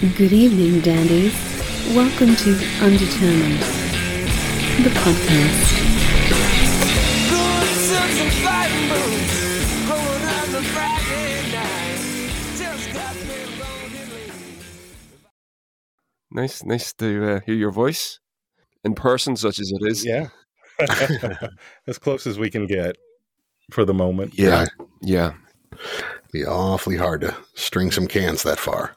Good evening, dandies. Welcome to Undetermined, the podcast. Going to some fighting boots, going on the Friday night. Just got me lonely. Nice, nice to uh, hear your voice in person, such as it is. Yeah. as close as we can get for the moment. yeah, yeah, Be awfully hard to string some cans that far.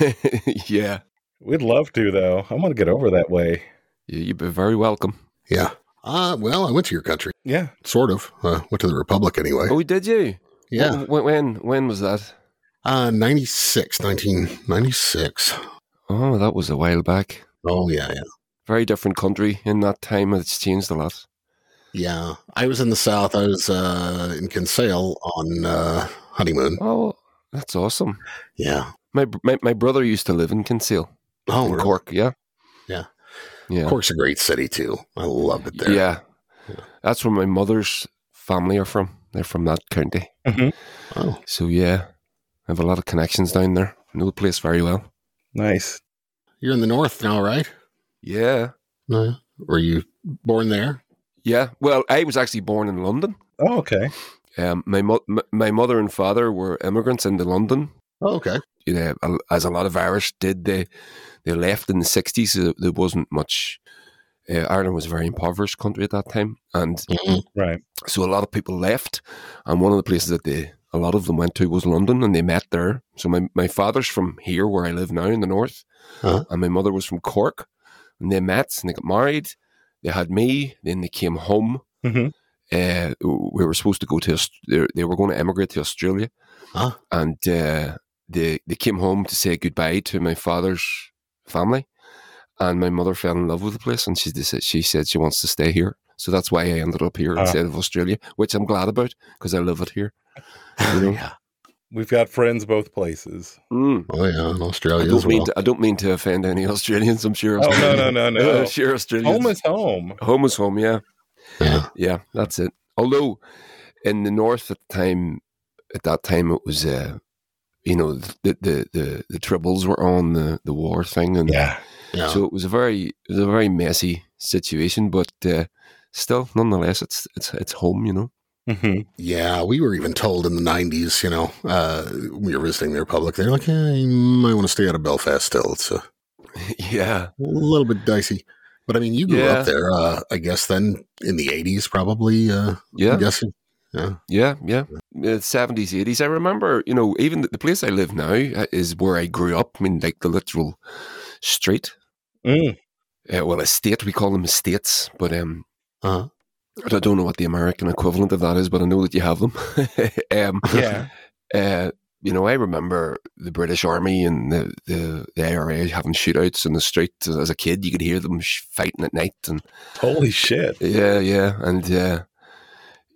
yeah. We'd love to, though. I want to get over that way. You- You'd be very welcome. Yeah. Uh, well, I went to your country, Yeah. sort of. Uh, went to the Republic anyway. Oh, did you? yeah. When? When, when was that? Uh, 96, 1996. Oh, that was a while back. Oh, yeah, yeah. Very different country in that time. It's changed a lot. Yeah. I was in the South. I was uh, in Kinsale on uh, honeymoon. Oh, that's awesome. Yeah. My my, my brother used to live in Kinsale, Oh, in really? Cork. Yeah, Yeah. yeah, Cork's a great city, too. I love it there. yeah. Yeah. That's where my mother's family are from. They're from that county. Oh, So yeah, I have a lot of connections down there. Know the place very well. Nice. you're in the North now, right? Yeah, Uh, were you born there? yeah. Well, I was actually born in London. Oh, okay. Um, my, mo- my mother and father were immigrants into London. Oh, okay. You know, as a lot of Irish did. They they left in the sixties. So there wasn't much. Uh, Ireland was a very impoverished country at that time, and Mhm. Right. so a lot of people left. And one of the places that they a lot of them went to was London, and they met there. So my my father's from here, where I live now in the north, Uh-huh. and my mother was from Cork, and they met and they got married. They had me. Then they came home. Mhm. Uh, we were supposed to go to. They were going to emigrate to Australia Huh? and uh, they they came home to say goodbye to my father's family, and my mother fell in love with the place, and she just, she said she wants to stay here. So that's why I ended up here Ah. instead of Australia, which I'm glad about because I love it here. You know? yeah. We've got friends both places. Mm. Oh, yeah. In I Australia don't as mean well. to, I don't mean to offend any Australians. I'm sure. Oh, no, no, no, no. I'm sure Australians. Home is home. home is home. Yeah, Yeah. yeah, that's it. Although in the north at the time, at that time it was, uh, you know, the the the the Troubles were on the the war thing, and Yeah. Yeah. So it was a very it was a very messy situation, but uh, still, nonetheless, it's it's it's home. You know. Mm-hmm. Yeah, we were even told in the '90s, you know, uh, we were visiting the Republic, they're like, "Yeah, you might want to stay out of Belfast still. It's a yeah. A little bit dicey." But I mean, you grew Yeah. up there, uh, I guess. Then in the '80s, probably. Uh, yeah. I'm Yeah. guessing. Yeah. Yeah. Yeah. Seventies, eighties. I remember. You know, even the, place I live now uh, is where I grew up. I mean, like the literal street. Mm. Uh, well, estate. We call them estates, but um, Uh-huh. I don't know what the American equivalent of that is, but I know that you have them. um, Yeah. uh, you know, I remember the British Army and the, the, the IRA having shootouts in the street. As a kid, you could hear them sh- fighting at night, and Holy shit. yeah, yeah, and uh,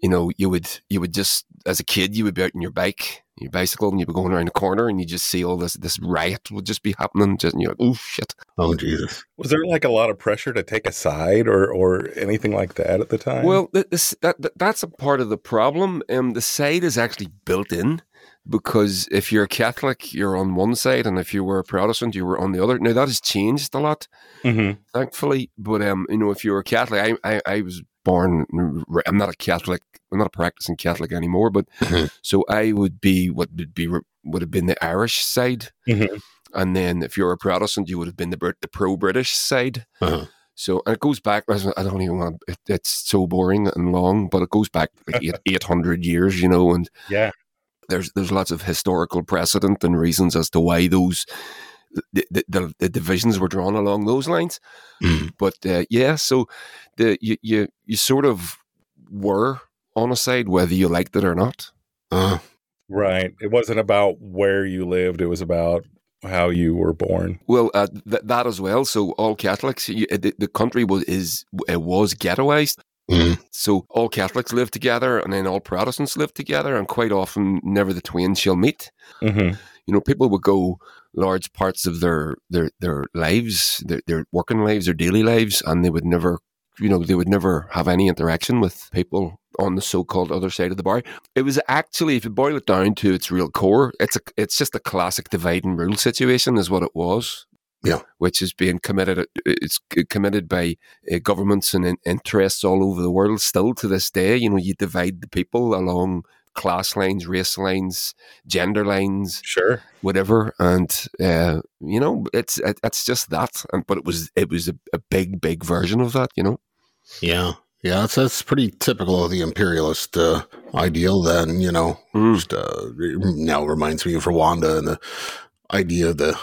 you know, you would you would just as a kid, you would be out on your bike, your bicycle, and you'd be going around the corner, and you just see all this this riot would just be happening, just and you're like, oh shit. Oh Jesus. Was there like a lot of pressure to take a side or, or anything like that at the time? Well, this, that, that that's a part of the problem. Um, the side is actually built in because if you're a Catholic, you're on one side, and if you were a Protestant, you were on the other. Now that has changed a lot, hmm thankfully. But um, you know, if you were a Catholic, I I, I was born. I'm not a Catholic. I'm not a practicing Catholic anymore. But Mhm. so I would be what would be would have been the Irish side, Mhm. and then if you're a Protestant, you would have been the the pro British side. Uh-huh. So and it goes back. I don't even want. It, it's so boring and long, but it goes back like eight hundred years, you know. And Yeah. there's there's lots of historical precedent and reasons as to why those the the, the, the divisions were drawn along those lines. Mm. But uh, yeah, so the you, you you sort of were on a side whether you liked it or not. Uh, Right. It wasn't about where you lived, it was about how you were born. Well, uh, th- that as well. So all Catholics, you, the, the country was is uh, was ghettoized. mm, So all Catholics live together, and then all Protestants live together, and quite often never the twain shall meet. Mm hmm You know, people would go large parts of their their their lives, their, their working lives, their daily lives, and they would never, you know, they would never have any interaction with people on the so-called other side of the bar. It was actually, if you boil it down to its real core, it's a it's just a classic divide and rule situation, is what it was. Yeah. which is being committed. It's committed by uh, governments and in- interests all over the world. Still to this day, you know, you divide the people along class lines, race lines, gender lines, Sure. whatever, and uh, you know, it's it, it's just that. And but it was it was a, a big big version of that. You know. Yeah. Yeah, that's, that's pretty typical of the imperialist uh, ideal. Then you know, Mm. just uh, now reminds me of Rwanda and the idea of the,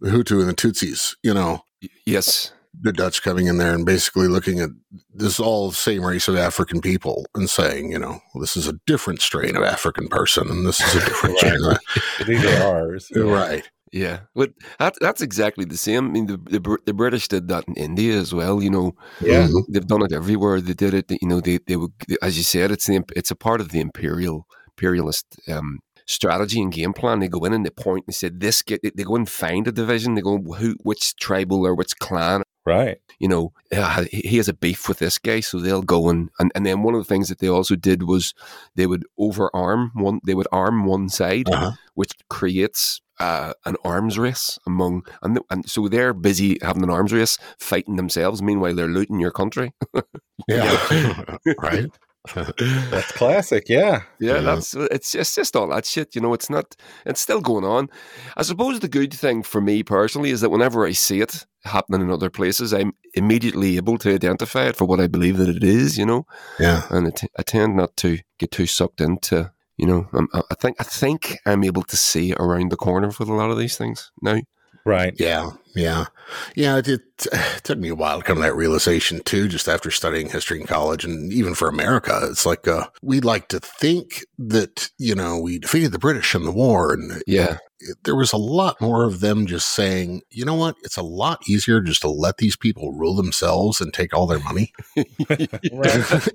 the Hutu and the Tutsis. You know, Yes. The Dutch coming in there and basically looking at this all same race of African people and saying, you know, well, this is a different strain of African person and this is a different strain. Of, These are ours. right. Yeah, but that, that's exactly the same. I mean, the, the the British did that in India as well. You know, Yeah. Mhm. they've done it everywhere. They did it. You know, they they would, as you said, it's the it's a part of the imperial imperialist um, strategy and game plan. They go in and they point and say this. Get they go and find a division. They go who which tribal or which clan. Right. You know, uh, he has a beef with this guy, so they'll go and, and and then one of the things that they also did was they would overarm one. They would arm one side Uh-huh. which creates uh, an arms race among, and, th- and so they're busy having an arms race, fighting themselves. Meanwhile, they're looting your country. Yeah. right. That's classic. Yeah. Yeah, Yeah. that's it's just just all that shit. You know, it's not. It's still going on. I suppose the good thing for me personally is that whenever I see it happening in other places, I'm immediately able to identify it for what I believe that it is. You know, Yeah. and I, t- I tend not to get too sucked into. You know, I'm, I I think I think I'm able to see around the corner with a lot of these things now. Right. Yeah, yeah, yeah. It, it, took me a while to come to that realization too. Just after studying history in college, and even for America, it's like uh, we like to think that you know we defeated the British in the war, and Yeah, there was a lot more of them just saying, you know what, it's a lot easier just to let these people rule themselves and take all their money.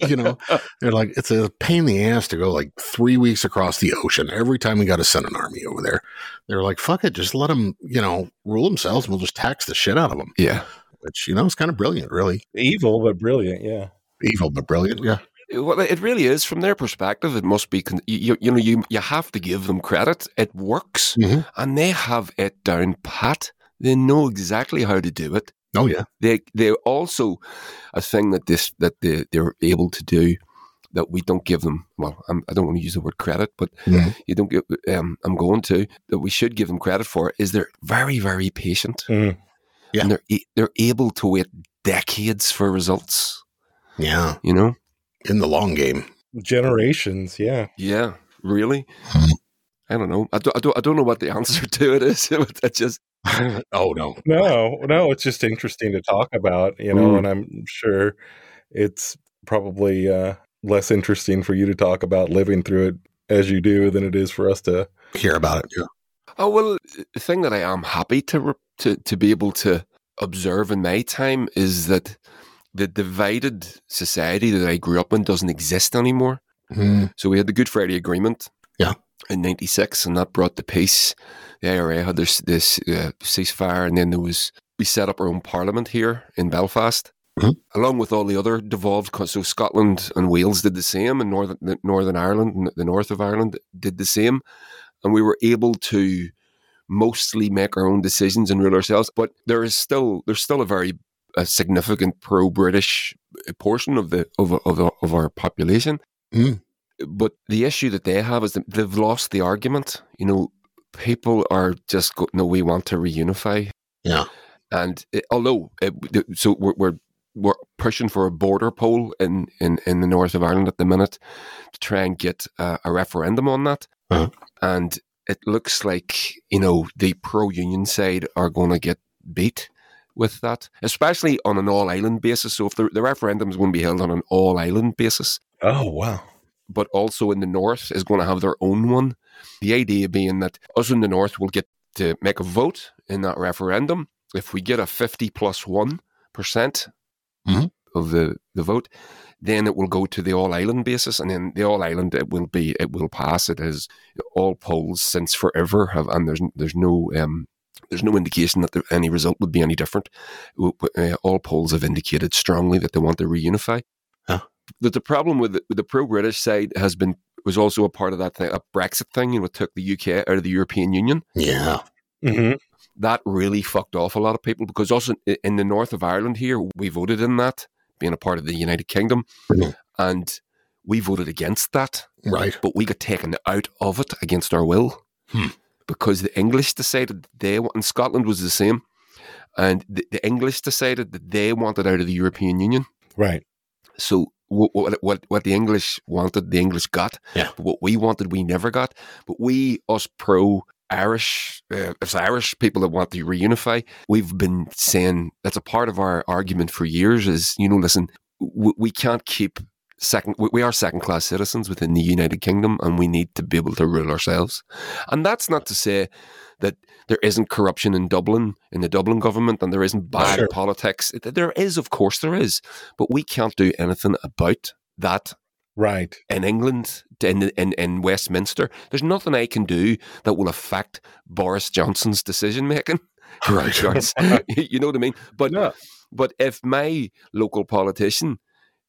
You know, they're like, it's a pain in the ass to go like three weeks across the ocean every time we got to send an army over there. They're like, fuck it, just let them, you know, rule themselves and we'll just tax the shit out of them. yeah. Which, you know, is kind of brilliant, really. Evil, but brilliant. Yeah. Evil, but brilliant. Yeah. Well, it really is. From their perspective, it must be. Con- you, you know, you you have to give them credit. It works, Mhm. and they have it down pat. They know exactly how to do it. Oh, yeah. They they also a thing that this that they they're able to do that we don't give them. Well, I'm, I don't want to use the word credit, but Mhm. you don't give. Um, I'm going to that we should give them credit for is they're very very patient. Mm. Yeah. and they're they're able to wait decades for results. Yeah. You know. In the long game. Generations. Yeah. Yeah, really. Hmm. I don't know. I don't, I don't. I don't know what the answer to it is. It just oh, no. No, no, it's just interesting to talk about, you know, Mm. and I'm sure it's probably uh, less interesting for you to talk about living through it as you do than it is for us to. Hear about it. Yeah. oh well. The thing that I am happy to re- to to be able to observe in my time is that the divided society that I grew up in doesn't exist anymore. Mm. So we had the Good Friday Agreement. Yeah. In '96, and that brought the peace. The IRA had this this uh, ceasefire, and then there was we set up our own parliament here in Belfast, Mhm. along with all the other devolved. So Scotland and Wales did the same, and Northern Northern Ireland, and the north of Ireland did the same, and we were able to mostly make our own decisions and rule ourselves. But there is still there's still a very a significant pro-British portion of the of of, of our population but the issue that they have is that they've lost the argument. You know, people are just go, no, we want to reunify. Yeah. And it, although, it, so we're, we're we're pushing for a border poll in, in, in the north of Ireland at the minute to try and get uh, a referendum on that. Uh-huh. And it looks like you know the pro-union side are going to get beat with that, especially on an all-island basis. So if the, the referendum is going to be held on an all-island basis, Oh, wow. but also in the north is going to have their own one. The idea being that us in the north will get to make a vote in that referendum. If we get a 50 plus 1% Mhm. of the, the vote, then it will go to the all island basis. And then the all island, it will be, it will pass. It has all polls since forever have, and there's, there's no, um, there's no indication that there, any result would be any different. W- w- uh, all polls have indicated strongly that they want to reunify. Huh. that the problem with the, with the pro British side has been was also a part of that thing, a Brexit thing, you know, it took the UK out of the European Union. Yeah. hmm That really fucked off a lot of people because also in the north of Ireland here, we voted in that, being a part of the United Kingdom, Mhm. and we voted against that, Right. but we got taken out of it against our will Hmm. Because the English decided they and Scotland was the same, and the, the English decided that they wanted out of the European Union. Right. So what, what what what the English wanted, the English got. Yeah. But what we wanted, we never got. But we, us pro Irish, uh, it's Irish people that want to reunify. We've been saying that's a part of our argument for years. Is you know, listen, we, we can't keep second. We, are second class citizens within the United Kingdom, and we need to be able to rule ourselves. And that's not to say that there isn't corruption in Dublin, in the Dublin government, and there isn't bad Sure. politics. There is, of course, there is but we can't do anything about that Right. in England, in, in, in Westminster. There's nothing I can do that will affect Boris Johnson's decision making. Right. you know what I mean? But No. but if my local politician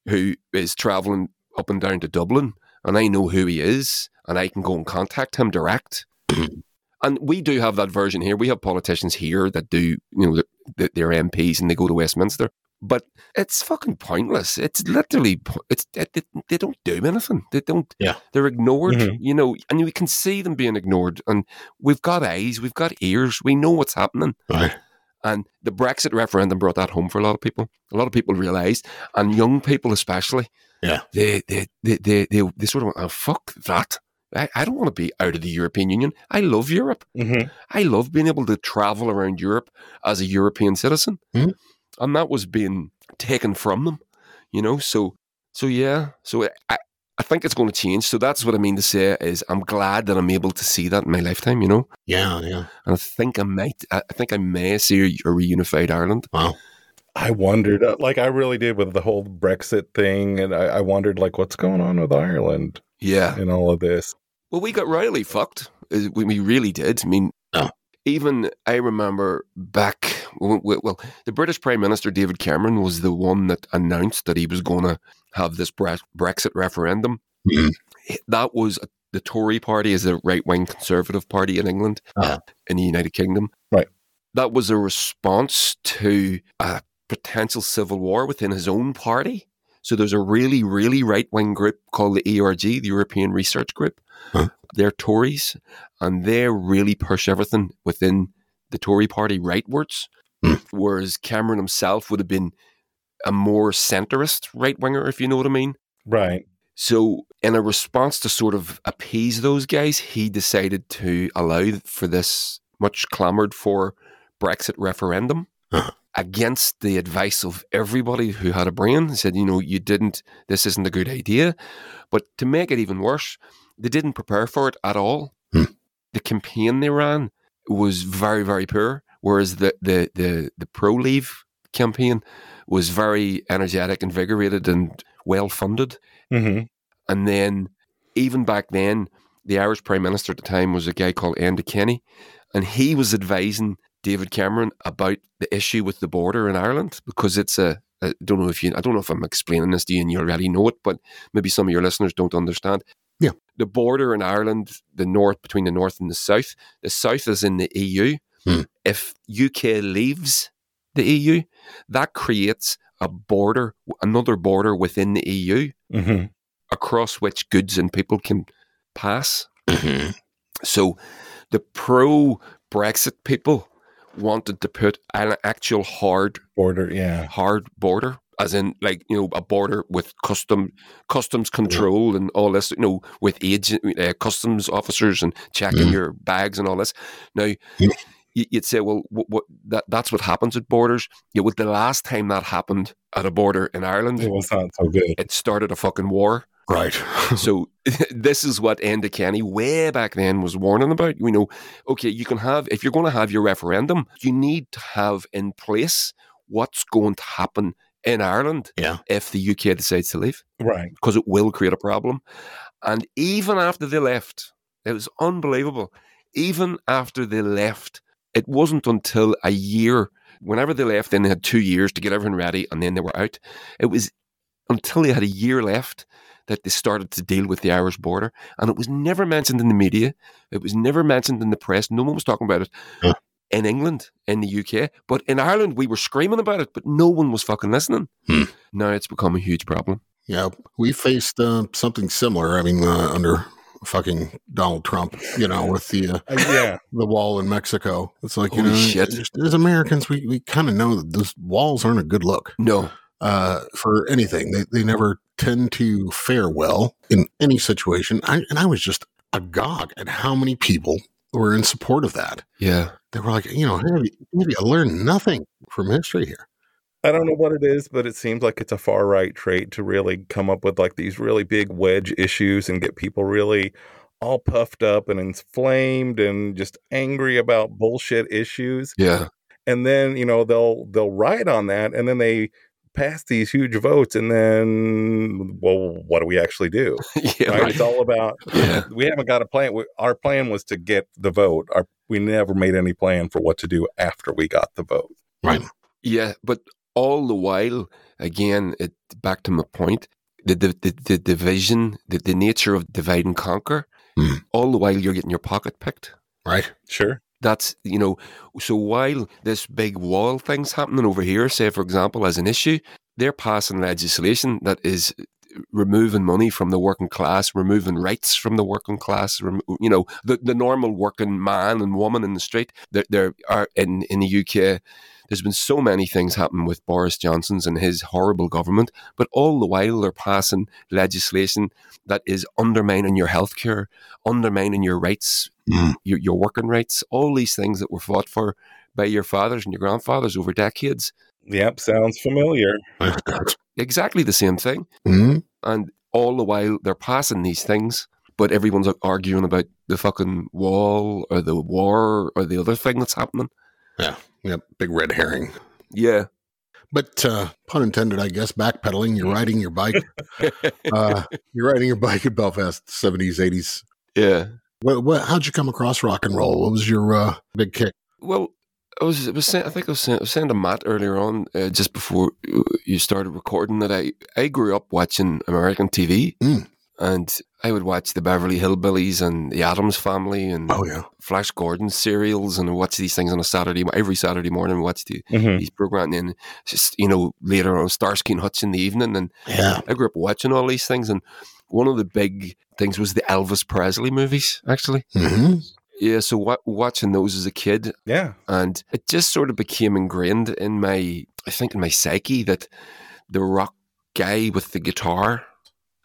who is travelling up and down to Dublin and I know who he is and I can go and contact him direct. and we do have that version here. We have politicians here that do, you know, th- they're MPs and they go to Westminster. But it's fucking pointless. It's literally, it's they, they- don't do anything. They don't. Yeah. they're ignored. Mhm. You know, and we can see them being ignored. And we've got eyes, we've got ears, we know what's happening. Right. And the Brexit referendum brought that home for a lot of people. A lot of people realised, and young people especially. Yeah. They they they they they, they sort of went, oh fuck that. I, I don't want to be out of the European Union. I love Europe. hmm I love being able to travel around Europe as a European citizen. Mhm. And that was being taken from them, you know? So, so yeah. So I, I think it's going to change. So that's what I mean to say is I'm glad that I'm able to see that in my lifetime, you know? Yeah. Yeah. And I think I might, I I think I may see a, a reunified Ireland. Wow. I wondered, uh, like I really did with the whole Brexit thing, and I, I wondered, like, what's going on with Ireland Yeah. in all of this? Well, we got royally fucked. We, we really did. I mean, Oh. even I remember back, well, the British Prime Minister David Cameron was the one that announced that he was going to have this Brexit referendum. Mhm. That was the Tory party, is a right wing conservative party in England, Uh-huh. in the United Kingdom. Right. That was a response to a potential civil war within his own party. So there's a really, really right wing group called the ERG, the European Research Group. Huh. They're Tories and they really push everything within the Tory party rightwards. Hmm. Whereas Cameron himself would have been a more centrist right winger, if you know what I mean. Right. So, in a response to sort of appease those guys, he decided to allow for this much clamoured for Brexit referendum Uh-huh. against the advice of everybody who had a brain. He said, you know, you didn't, this isn't a good idea. But to make it even worse, they didn't prepare for it at all. Hmm. The campaign they ran was very, very poor, whereas the, the, the, the pro leave campaign was very energetic, invigorated, and well funded. hmm And then, even back then, the Irish Prime Minister at the time was a guy called Enda Kenny, and he was advising David Cameron about the issue with the border in Ireland because it's a. I don't know if you. I don't know if I'm explaining this to you and you already know it, but maybe some of your listeners don't understand. Yeah. The border in Ireland, the north between the north and the south. The south is in the EU. Hmm. If UK leaves the EU, that creates a border, another border within the EU hmm across which goods and people can pass. hmm So the pro Brexit people wanted to put an actual hard Border. Yeah. hard border as in like you know a border with custom customs control and all this you know with agent uh, customs officers and checking Mhm. your bags and all this now Yeah. You'd say well what, what that that's what happens at borders yeah well the last time that happened at a border in Ireland It was not so good. it started a fucking war Right. so this is what Enda Kenny way back then was warning about. You know, okay, you can have if you're going to have your referendum, you need to have in place what's going to happen in Ireland Yeah. if the UK decides to leave, Right. because it will create a problem. And even after they left, it was unbelievable. Even after they left, it wasn't until a year. Whenever they left, then they had two years to get everything ready, and then they were out. It was until they had a year left that they started to deal with the Irish border. And it was never mentioned in the media. It was never mentioned in the press. No one was talking about it. Huh. In England, in the UK, but in Ireland, we were screaming about it, but no one was fucking listening. Hmm. Now it's become a huge problem. Yeah, we faced uh, something similar. I mean, uh, under fucking Donald Trump, you know, with the uh, Uh, yeah. the wall in Mexico. It's like you know, shit. as Americans, we, we kind of know that those walls aren't a good look No, uh, for anything. They they never tend to fare well in any situation. I, and I was just agog at how many people were in support of that. yeah, They were like, you know, have you, have you learned nothing from history here? I don't know what it is, but it seems like it's a far right trait to really come up with like these really big wedge issues and get people really all puffed up and inflamed and just angry about bullshit issues. yeah, And then, you know, they'll they'll ride on that and then they pass these huge votes and then well, what do we actually do? yeah. Right? right. It's all about Yeah. we haven't got a plan. Our plan was to get the vote. Our we never made any plan for what to do after we got the vote. Right. Yeah, but all the while, again, it back to my point, the the, the, the division, the, the nature of divide and conquer. Hmm. All the while, you're getting your pocket picked. Right. Sure. That's you know. So while this big wall thing's happening over here, say for example, as an issue, they're passing legislation that is removing money from the working class, removing rights from the working class. You know, the, the normal working man and woman in the street. There, there are in in the UK. There's been so many things happen with Boris Johnson's and his horrible government, but all the while they're passing legislation that is undermining your healthcare, undermining your rights, Mm. your, your working rights, all these things that were fought for by your fathers and your grandfathers over decades. Yep, sounds familiar. Exactly the same thing. Mhm. And all the while they're passing these things, but everyone's arguing about the fucking wall or the war or the other thing that's happening. Yep. Big red herring. Yeah. But uh, pun intended, I guess. Backpedaling. You're riding your bike. uh, you're riding your bike in Belfast, seventies, eighties. yeah. What, what, how'd you come across rock and roll? What was your uh, big kick? Well, I was, I was saying, I think I was saying, I was saying to Matt earlier on, uh, just before you started recording, that I, I grew up watching American TV. Mm. And I would watch the Beverly Hillbillies and the Addams Family and Oh yeah, Flash Gordon serials and watch these things on a Saturday, every Saturday morning, watch the, Mhm. these programs. And just, you know, later on, Starsky and Hutch in the evening. And yeah. I grew up watching all these things. And one of the big things was the Elvis Presley movies, actually. hmm Yeah, so wa- watching those as a kid, Yeah. and it just sort of became ingrained in my, I think, in my psyche that the rock guy with the guitar,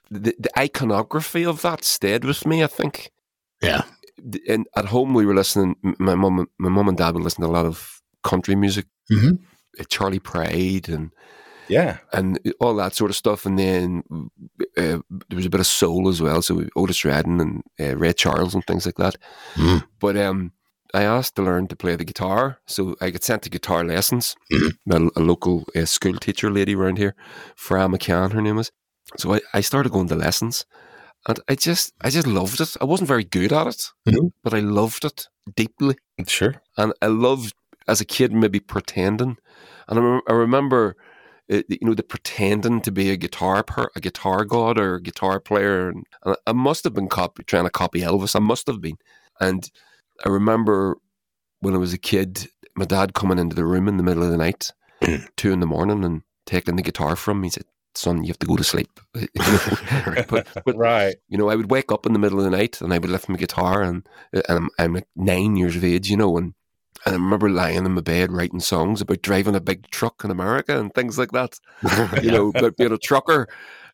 the, the iconography of that stayed with me. I think. Yeah. And at home, we were listening. My mum, my mum and dad would listen to a lot of country music, Mhm. uh, Charley Pride, and Yeah. and all that sort of stuff. And then uh, there was a bit of soul as well. So Otis Redding and uh, Ray Charles and things like that. Mm. But um, I asked to learn to play the guitar, so I got sent to guitar lessons. Mhm. by A, local uh, school teacher lady around here, Fra McCann, her name was. So I, I started going to lessons, and I just I just loved it. I wasn't very good at it, Mhm. but I loved it deeply, Sure. and I loved as a kid maybe pretending. And I, rem- I remember, uh, you know, the pretending to be a guitar per, a guitar god or a guitar player, and, and I must have been copy, trying to copy Elvis. I must have been, and I remember when I was a kid, my dad coming into the room in the middle of the night, two in the morning, and taking the guitar from me. He said, "Son, you have to go to sleep." But, but Right. you know, I would wake up in the middle of the night and I would lift my guitar, and, and I'm, I'm like nine years of age, you know, and and I remember lying in my bed writing songs about driving a big truck in America and things like that. You know, about being a trucker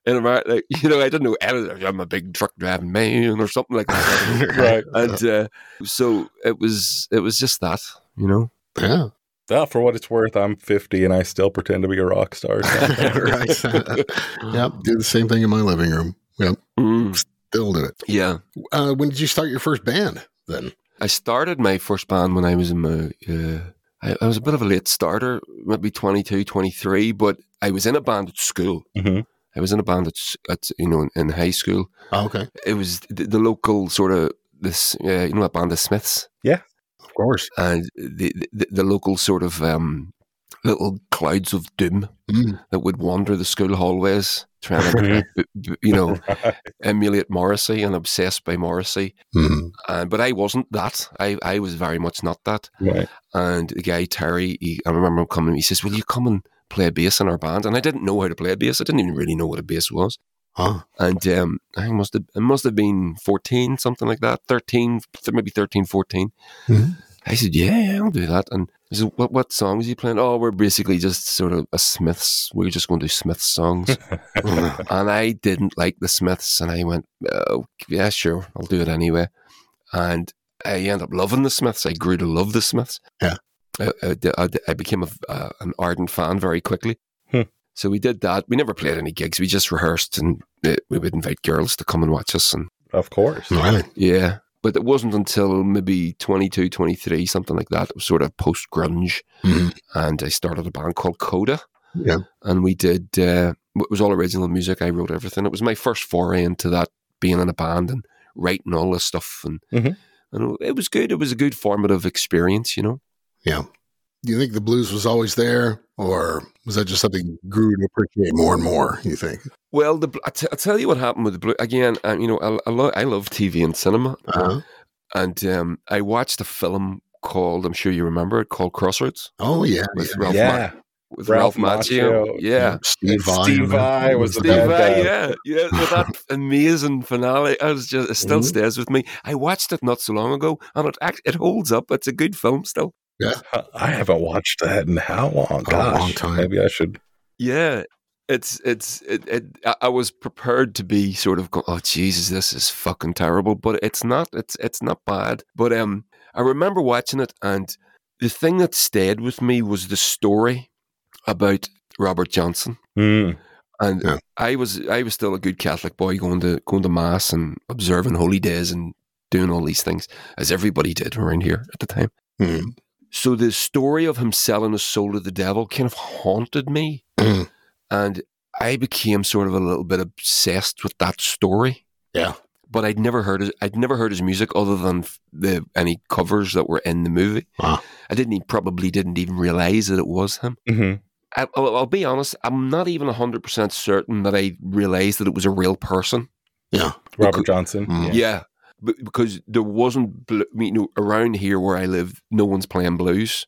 in America. Like, you know, I didn't know anything. I'm a big truck driving man or something like that. Right. and uh, so it was it was just that, you know. yeah. Well, for what it's worth, I'm 50 and I still pretend to be a rock star. right. yep. Do the same thing in my living room. Yep. Mm, Still do it. yeah. Uh, when did you start your first band? Then. I started my first band when I was in my, uh, I, I was a bit of a late starter, maybe 22, 23, but I was in a band at school. hmm I was in a band at, at you know, in, in high school. Oh, okay. It was the, the local sort of, this, uh, you know, that band, the Smiths, Of course. and the, the, the local sort of um, little clouds of doom Mm. that would wander the school hallways trying to, you know, emulate Morrissey and obsessed by Morrissey. Uh, but I wasn't that. I, I was very much not that. Right. And the guy Terry, he, I remember him coming. He says, "Will you come and play bass in our band?" And I didn't know how to play a bass. I didn't even really know what a bass was. Huh. And um, I must have, it must have been fourteen, something like that, thirteen, maybe 13, 14. Mhm. I said, "Yeah, yeah, I'll do that." And he said, "What what songs are you playing?" Oh, we're basically just sort of a Smiths. We're just going to do Smiths songs. and I didn't like the Smiths, and I went, oh, "Yeah, sure, I'll do it anyway." And I ended up loving the Smiths. I grew to love the Smiths. Yeah. I, I, I, I became a, uh, an ardent fan very quickly. Hmm. So we did that. We never played any gigs. We just rehearsed, and uh, we would invite girls to come and watch us. And Of course. Right. yeah, but it wasn't until maybe 22, 23, something like that. It was sort of post grunge, Mhm. and I started a band called Coda Yeah. and we did uh, it was all original music i wrote everything it was my first foray into that being in a band and writing all this stuff and Mhm. and it was good it was a good formative experience you know Yeah. Do you think the blues was always there, or was that just something you grew to appreciate more and more? You think? well the, I t- I'll tell you what happened with the blues again um, you know I, I, lo- I love tv and cinema Uh-huh. and um, i watched a film called i'm sure you remember it called crossroads Oh yeah, with yeah. ralph, Yeah. Ma- with ralph, Ralph macchio, Macchio. yeah Steve And Vai. Steve Vai was the Steve bad Vai, guy. yeah, yeah, with that amazing finale, I was just it still Mhm. stays with me. I watched it not so long ago, and it act, it holds up. It's a good film still. I haven't watched that in how long? A long time. maybe I should. Yeah, it's it's it. it I- I was prepared to be sort of go, oh Jesus, this is fucking terrible, but it's not. It's it's not bad. But um, I remember watching it, and the thing that stayed with me was the story about Robert Johnson. Mm. And Yeah. I was I was still a good Catholic boy going to going to mass and observing holy days and doing all these things as everybody did around here at the time. Mhm. So the story of him selling his soul to the devil kind of haunted me, Mhm. and I became sort of a little bit obsessed with that story. Yeah. But I'd never heard his, I'd never heard his music other than the any covers that were in the movie. Wow. I didn't e- probably didn't even realize that it was him. hmm I, I'll, I'll be honest. I'm not even hundred percent certain that I realized that it was a real person. Yeah. Robert Johnson. Mm. Yeah, but because there wasn't, bl- I mean, you know, around here where I live, no one's playing blues.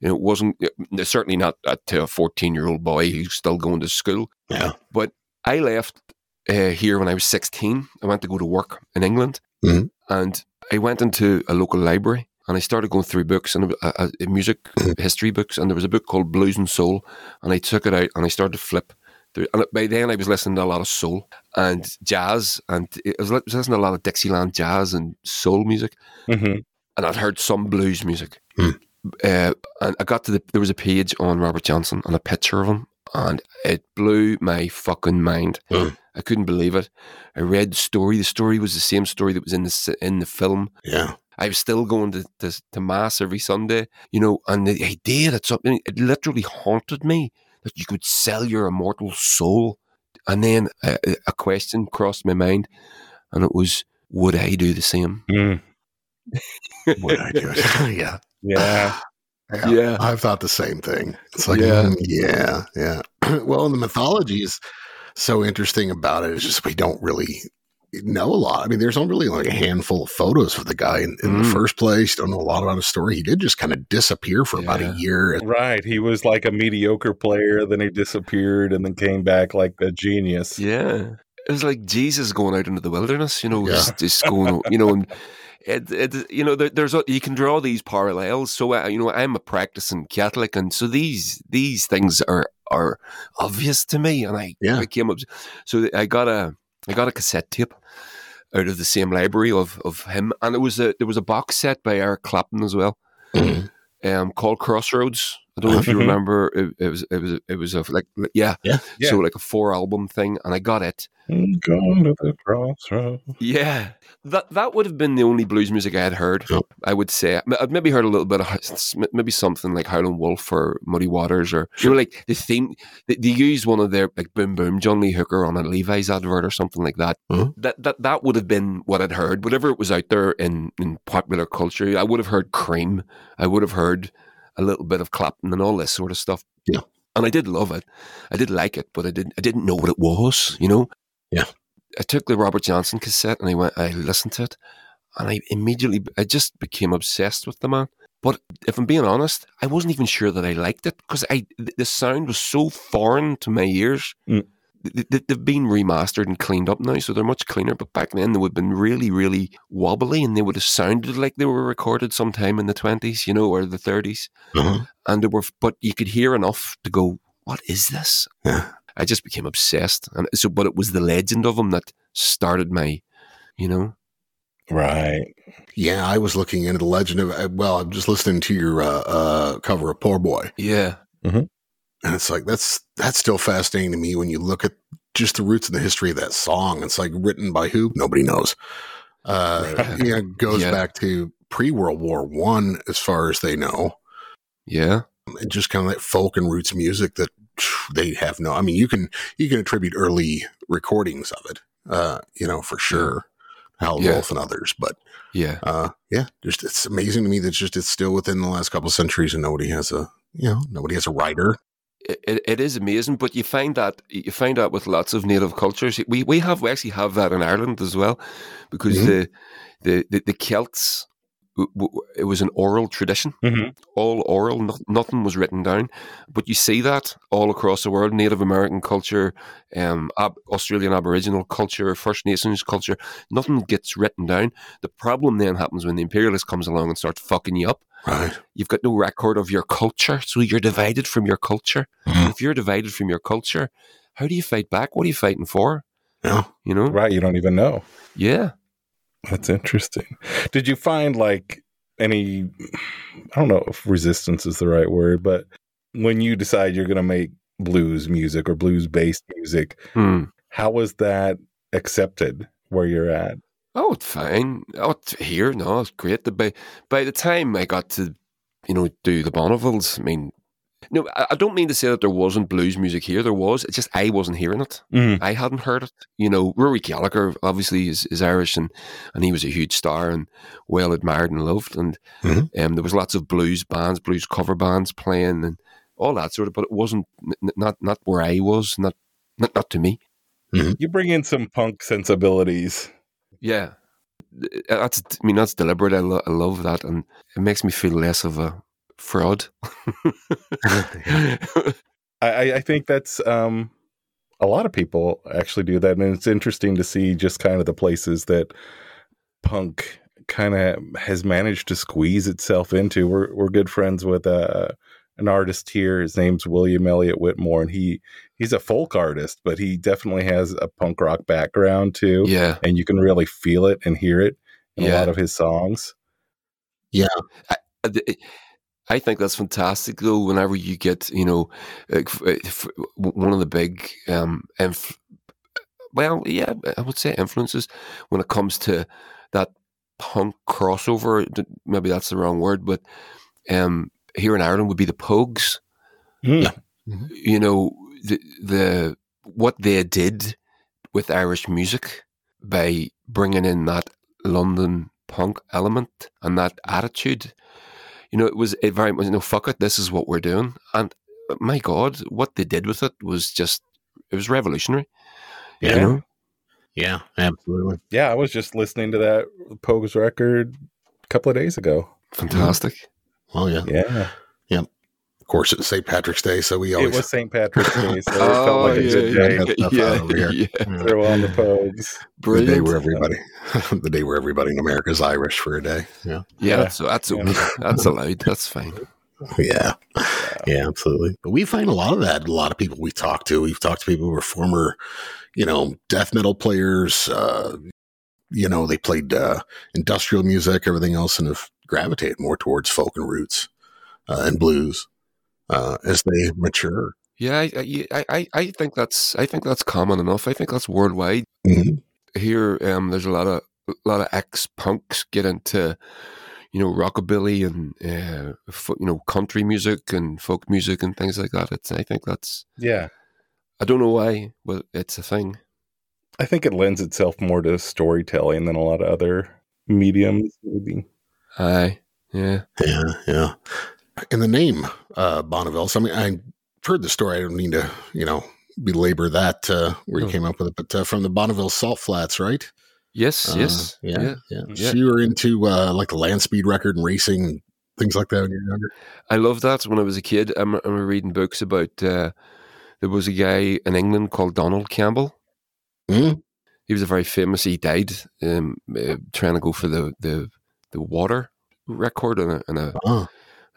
You know, it wasn't uh, certainly not uh, to a 14 year old boy who's still going to school. Yeah. But I left uh, here when I was 16. I went to go to work in England, Mhm. and I went into a local library and I started going through books and uh, uh, music history books, and there was a book called Blues and Soul, and I took it out and I started to flip. And by then, I was listening to a lot of soul and jazz, and I was listening to a lot of Dixieland jazz and soul music hmm and I'd heard some blues music. Hmm. Uh, and I got to the there was a page on Robert Johnson and a picture of him, and it blew my fucking mind. Hmm. I couldn't believe it. I read the story. The story was the same story that was in the in the film. Yeah. I was still going to, to, to mass every Sunday, you know, and the idea that something it literally haunted me that you could sell your immortal soul. And then a, a question crossed my mind, and it was, would I do the same? Mm. Would I do it? yeah. Yeah. Yeah. Yeah. I've thought the same thing. It's like, Yeah. mm, yeah, yeah. well, the mythology is so interesting about it. It's just we don't really know a lot. I mean, there's only really like a handful of photos of the guy in, in the Mm. first place. Don't know a lot about his story. He did just kind of disappear for about a year. Right. He was like a mediocre player, then he disappeared and then came back like a genius. Yeah. It was like Jesus going out into the wilderness, you know, Yeah. just, just going, you know, and it, it, you know, there, there's a, you can draw these parallels. So, uh, you know, I'm a practicing Catholic, and so these these things are are obvious to me, and I Yeah. I came up, so I got a I got a cassette tape out of the same library of of him, and it was a there was a box set by Eric Clapton as well, Mhm. um, called Crossroads. I don't know if you Mhm. remember. It, it was it was it was a like yeah Yeah. Yeah. so like a four album thing, and I got it. I'm going to the crossroads. Yeah, that that would have been the only blues music I had heard. Yep. I would say I'd maybe heard a little bit of maybe something like Howlin' Wolf or Muddy Waters or you know like the theme. They, they used one of their like Boom Boom John Lee Hooker on a Levi's advert or something like that. Mhm. That that that would have been what I'd heard. Whatever it was out there in in popular culture, I would have heard Cream. I would have heard. A little bit of Clapton and all this sort of stuff. Yeah. and I did love it. I did like it, but I didn't. I didn't know what it was. You know. Yeah. I took the Robert Johnson cassette and I went. I listened to it, and I immediately I just became obsessed with the man. But if I'm being honest, I wasn't even sure that I liked it because I the sound was so foreign to my ears. Mm. Th- th- They've been remastered and cleaned up now, so they're much cleaner. But back then, they would have been really, really wobbly, and they would have sounded like they were recorded sometime in the twenties, you know, or the thirties. Uh-huh. And they were, but you could hear enough to go, "What is this?" Yeah. I just became obsessed, and so, but it was the legend of him that started my, you know, Right. Yeah, I was looking into the legend of. uh, Well, I'm just listening to your uh, uh, cover of Poor Boy, yeah, and it's like that's that's still fascinating to me when you look at just the roots and the history of that song. It's like written by who? Nobody knows. Uh, Right. yeah, it goes Yeah. back to pre World War One, as far as they know. yeah, and just kind of like folk and roots music that they have no. I mean, you can you can attribute early recordings of it, uh, you know, for sure. Howlin' Yeah. Wolf and others, but yeah. uh, yeah, just it's amazing to me that just it's still within the last couple of centuries and nobody has a you know nobody has a writer. It, it- is amazing, but you find that you find that with lots of native cultures. We we have we actually have that in Ireland as well, because Mhm. the, the the the Celts it was an oral tradition, Mhm. all oral. No, nothing was written down, but you see that all across the world. Native American culture, um, Ab- Australian Aboriginal culture, First Nations culture. Nothing gets written down. The problem then happens when the imperialist comes along and starts fucking you up Right. you've got no record of your culture, so you're divided from your culture. Mhm. If you're divided from your culture, how do you fight back? What are you fighting for? Yeah. You know? Right. You don't even know. Yeah. That's interesting. Did you find like any, I don't know if resistance is the right word, but when you decide you're going to make blues music or blues based music, Hmm. how was that accepted where you're at? Oh, it's fine. Oh, it's here, no, it's great. By by the time I got to, you know, do the Bonnevilles, I mean, no, I, I don't mean to say that there wasn't blues music here. There was. It's just I wasn't hearing it. Mm. I hadn't heard it. You know, Rory Gallagher obviously is, is Irish and, and he was a huge star and well admired and loved. And Mhm. um, there was lots of blues bands, blues cover bands playing and all that sort of. But it wasn't n- n- not not where I was. Not not not to me. You bring in some punk sensibilities. Yeah, that's. I mean, that's deliberate. I, lo- I love that, and it makes me feel less of a fraud. I, I- think that's um, a lot of people actually do that, and it's interesting to see just kind of the places that punk kind of has managed to squeeze itself into. We're we're good friends with uh, an artist here. His name's William Elliott Whitmore, and he he's a folk artist, but he definitely has a punk rock background too, yeah, and you can really feel it and hear it in a lot of his songs. I th- I think that's fantastic though. Whenever you get, you know, f- f- one of the big, um, inf- well, yeah, I would say influences when it comes to that punk crossover. Maybe that's the wrong word, but um, here in Ireland would be the Pogues. Mm. You know, the the what they did with Irish music by bringing in that London punk element and that attitude. You know, it was a very much, you know, fuck it, this is what we're doing. And uh, my God, what they did with it was just, it was revolutionary. Yeah. You know? Yeah, absolutely. Yeah, I was just listening to that Pogues record a couple of days ago. Fantastic. Well, yeah. Yeah. Of course, it's St. Patrick's Day, so we always It was St. Patrick's Day, so it Oh, felt like a good yeah, day. yeah. over here. yeah. Yeah. Throw on the Pogues. the day where everybody, the day where everybody in America is Irish for a day. Yeah, yeah, Yeah. that's, that's, Yeah. okay. that's allowed. That's fine. yeah, yeah, absolutely. But we find a lot of that. A lot of people we talk to. We've talked to people who are former, you know, death metal players. Uh, you know, they played uh, industrial music, everything else, and have gravitated more towards folk and roots uh, and blues uh, as they mature. Yeah, I, I, I, I think that's, I think that's common enough. I think that's worldwide. Mhm. Here, um, there's a lot of, a lot of ex punks get into, you know, rockabilly and, uh, fo- you know, country music and folk music and things like that. It's, I think that's, Yeah. I don't know why, but it's a thing. I think it lends itself more to storytelling than a lot of other mediums, maybe. Aye, yeah. Yeah, yeah. In the name uh, Bonneville. So I mean, I heard the story. I don't need to, you know, belabor that uh, where you No. came up with it, but uh, from the Bonneville Salt Flats, right? Yes, Uh, yes, yeah, yeah. yeah. Yeah. So you were into uh, like the land speed record and racing and things like that when you were younger. I loved that when I was a kid. I rem- I remember reading books about. Uh, there was a guy in England called Donald Campbell. Mm. He was a very famous. He died um, uh, trying to go for the the, the water record in a, in a Oh,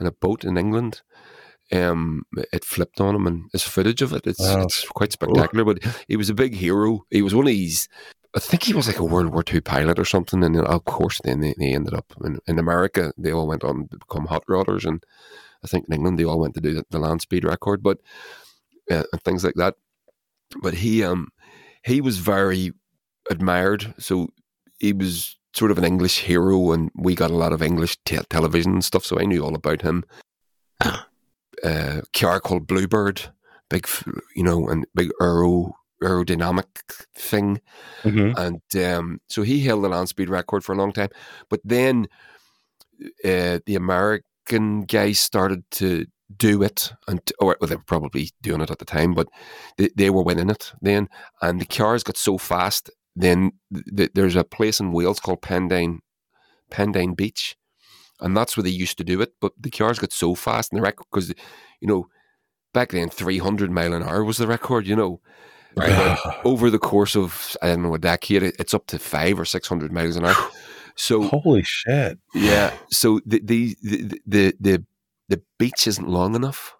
in a boat in England. Um, it flipped on him, and there's footage of it. It's Wow. it's quite spectacular. But he was a big hero. He was one of these. I think he was like a World War II pilot or something. And then, of course, then they, they ended up in, in America. They all went on to become hot rodders, and I think in England they all went to do the, the land speed record, but uh, and things like that. But he um he was very admired. So he was sort of an English hero, and we got a lot of English te- television and stuff. So I knew all about him. Ah. Uh, car called Bluebird, big, you know, and big aero aerodynamic thing, Mhm. and um, so he held the land speed record for a long time. But then uh, the American guys started to do it, and or well, they were probably doing it at the time, but they, they were winning it then, and the cars got so fast. Then th- th- there's a place in Wales called Pendine, Pendine Beach, and that's where they used to do it. But the cars got so fast, and the record because you know back then 300 mile an hour was the record. You know, right. but over the course of I don't know a decade, it- it's up to five or six hundred miles an hour. So Holy shit. yeah, so the the the the the, the beach isn't long enough,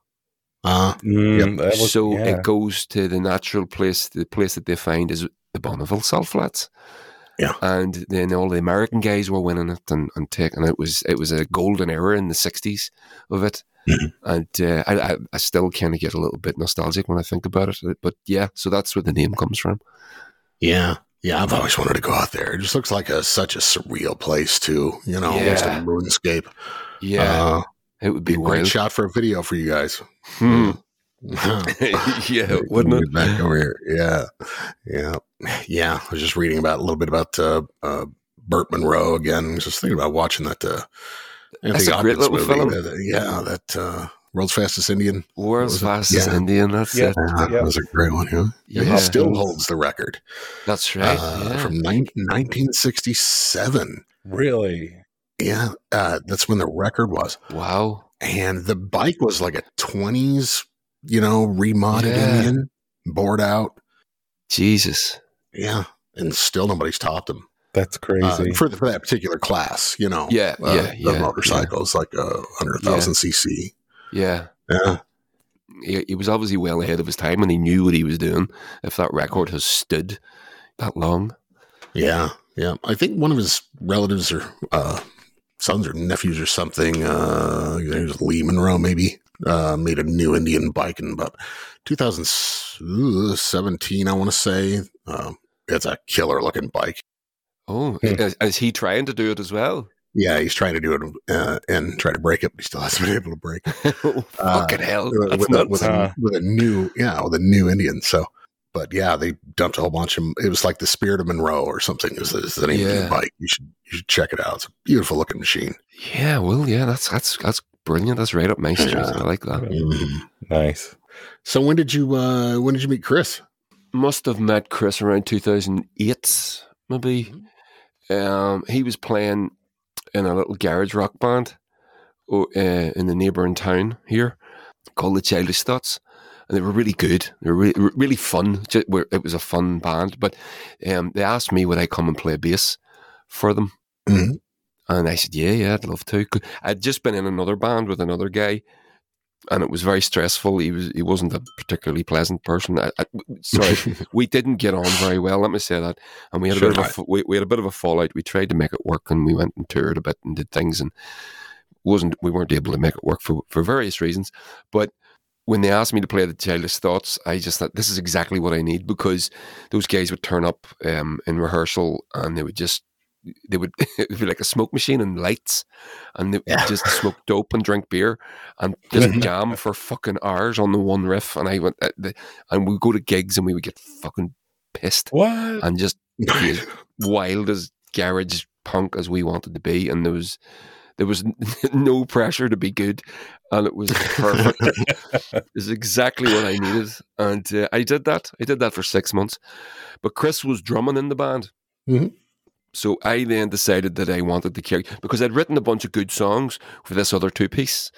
Uh, Mm, that was- so yeah. it goes to the natural place. The place that they find is the Bonneville Salt Flats. Yeah. and then all the American guys were winning it and, and taking it was it was a golden era in the '60s of it. Mhm. And uh, I, I, still kind of get a little bit nostalgic when I think about it. But yeah, so that's where the name comes from. yeah. Yeah, I've always wanted to go out there. It just looks like a such a surreal place too. You know, almost a Yeah. moonscape. Yeah, uh, it would be be a great shot for a video for you guys. Hmm. yeah, yeah, wouldn't it? Back over here. Yeah, yeah, yeah. I was just reading about a little bit about uh, uh, Burt Munro again. Just thinking about watching that. Uh, That's Anthony a great little movie. film. Uh, yeah, that uh, world's fastest Indian. World's fastest Yeah. Indian. That's Yeah. it. Yeah. That was a great one. Yeah, Yeah. He still holds the record That's right. uh, yeah. from nine- 1967. Really? Yeah, uh, that's when the record was. wow. and the bike was like a 20s you know remodded Yeah. indian bored out Jesus. yeah and still nobody's topped them That's uh, crazy. for, for that particular class you know Yeah, uh, yeah, the yeah, motorcycles like uh, under a thousand cc Yeah. yeah He, he was obviously well ahead of his time and he knew what he was doing. If that record has stood that long. yeah yeah i think one of his relatives or uh sons or nephews or something uh there's Lee Munro maybe uh made a new indian bike in about 2017 i want to say um it's a killer looking bike Oh, Hmm. is, is he trying to do it as well? Yeah, he's trying to do it uh, and try to break it, but he still hasn't been able to break oh, Uh, fucking hell. with, with, a, nuts. with, a, Uh. with a new, yeah, with a new Indian. So, but yeah, they dumped a whole bunch of. It was like the Spirit of Munro or something. Is, is the name of Yeah. the bike? You should you should check it out. It's a beautiful looking machine. Yeah, well, yeah, that's that's that's brilliant. That's right up my street. Yeah. I like that. Mhm. Nice. So when did you uh when did you meet Chris? Must have met Chris around 2008, maybe. Um, he was playing in a little garage rock band uh, in the neighbouring town here called the Childish Thoughts. And they were really good. They were really, really fun. It was a fun band. But um, they asked me would I come and play bass for them. Mhm. And I said, yeah, yeah, I'd love to. I'd just been in another band with another guy, and it was very stressful. He was he wasn't a particularly pleasant person. I, I, sorry, we didn't get on very well. Let me say that. And we had a bit Sure. of a, we, we had a bit of a fallout. We tried to make it work, and we went and toured a bit and did things, and wasn't we weren't able to make it work for for various reasons. But when they asked me to play the Childish Thoughts, I just thought this is exactly what I need because those guys would turn up um, in rehearsal and they would just they would it would be like a smoke machine and lights, and they Yeah. just smoke dope and drink beer and just jam for fucking hours on the one riff. And I went, uh, the, and we would go to gigs and we would get fucking pissed What? and just as wild as garage punk as we wanted to be. And there was There was no pressure to be good, and it was perfect. it was exactly what I needed, and uh, I did that. I did that for six months. But Chris was drumming in the band, Mhm. So I then decided that I wanted to carry because I'd written a bunch of good songs for this other two piece,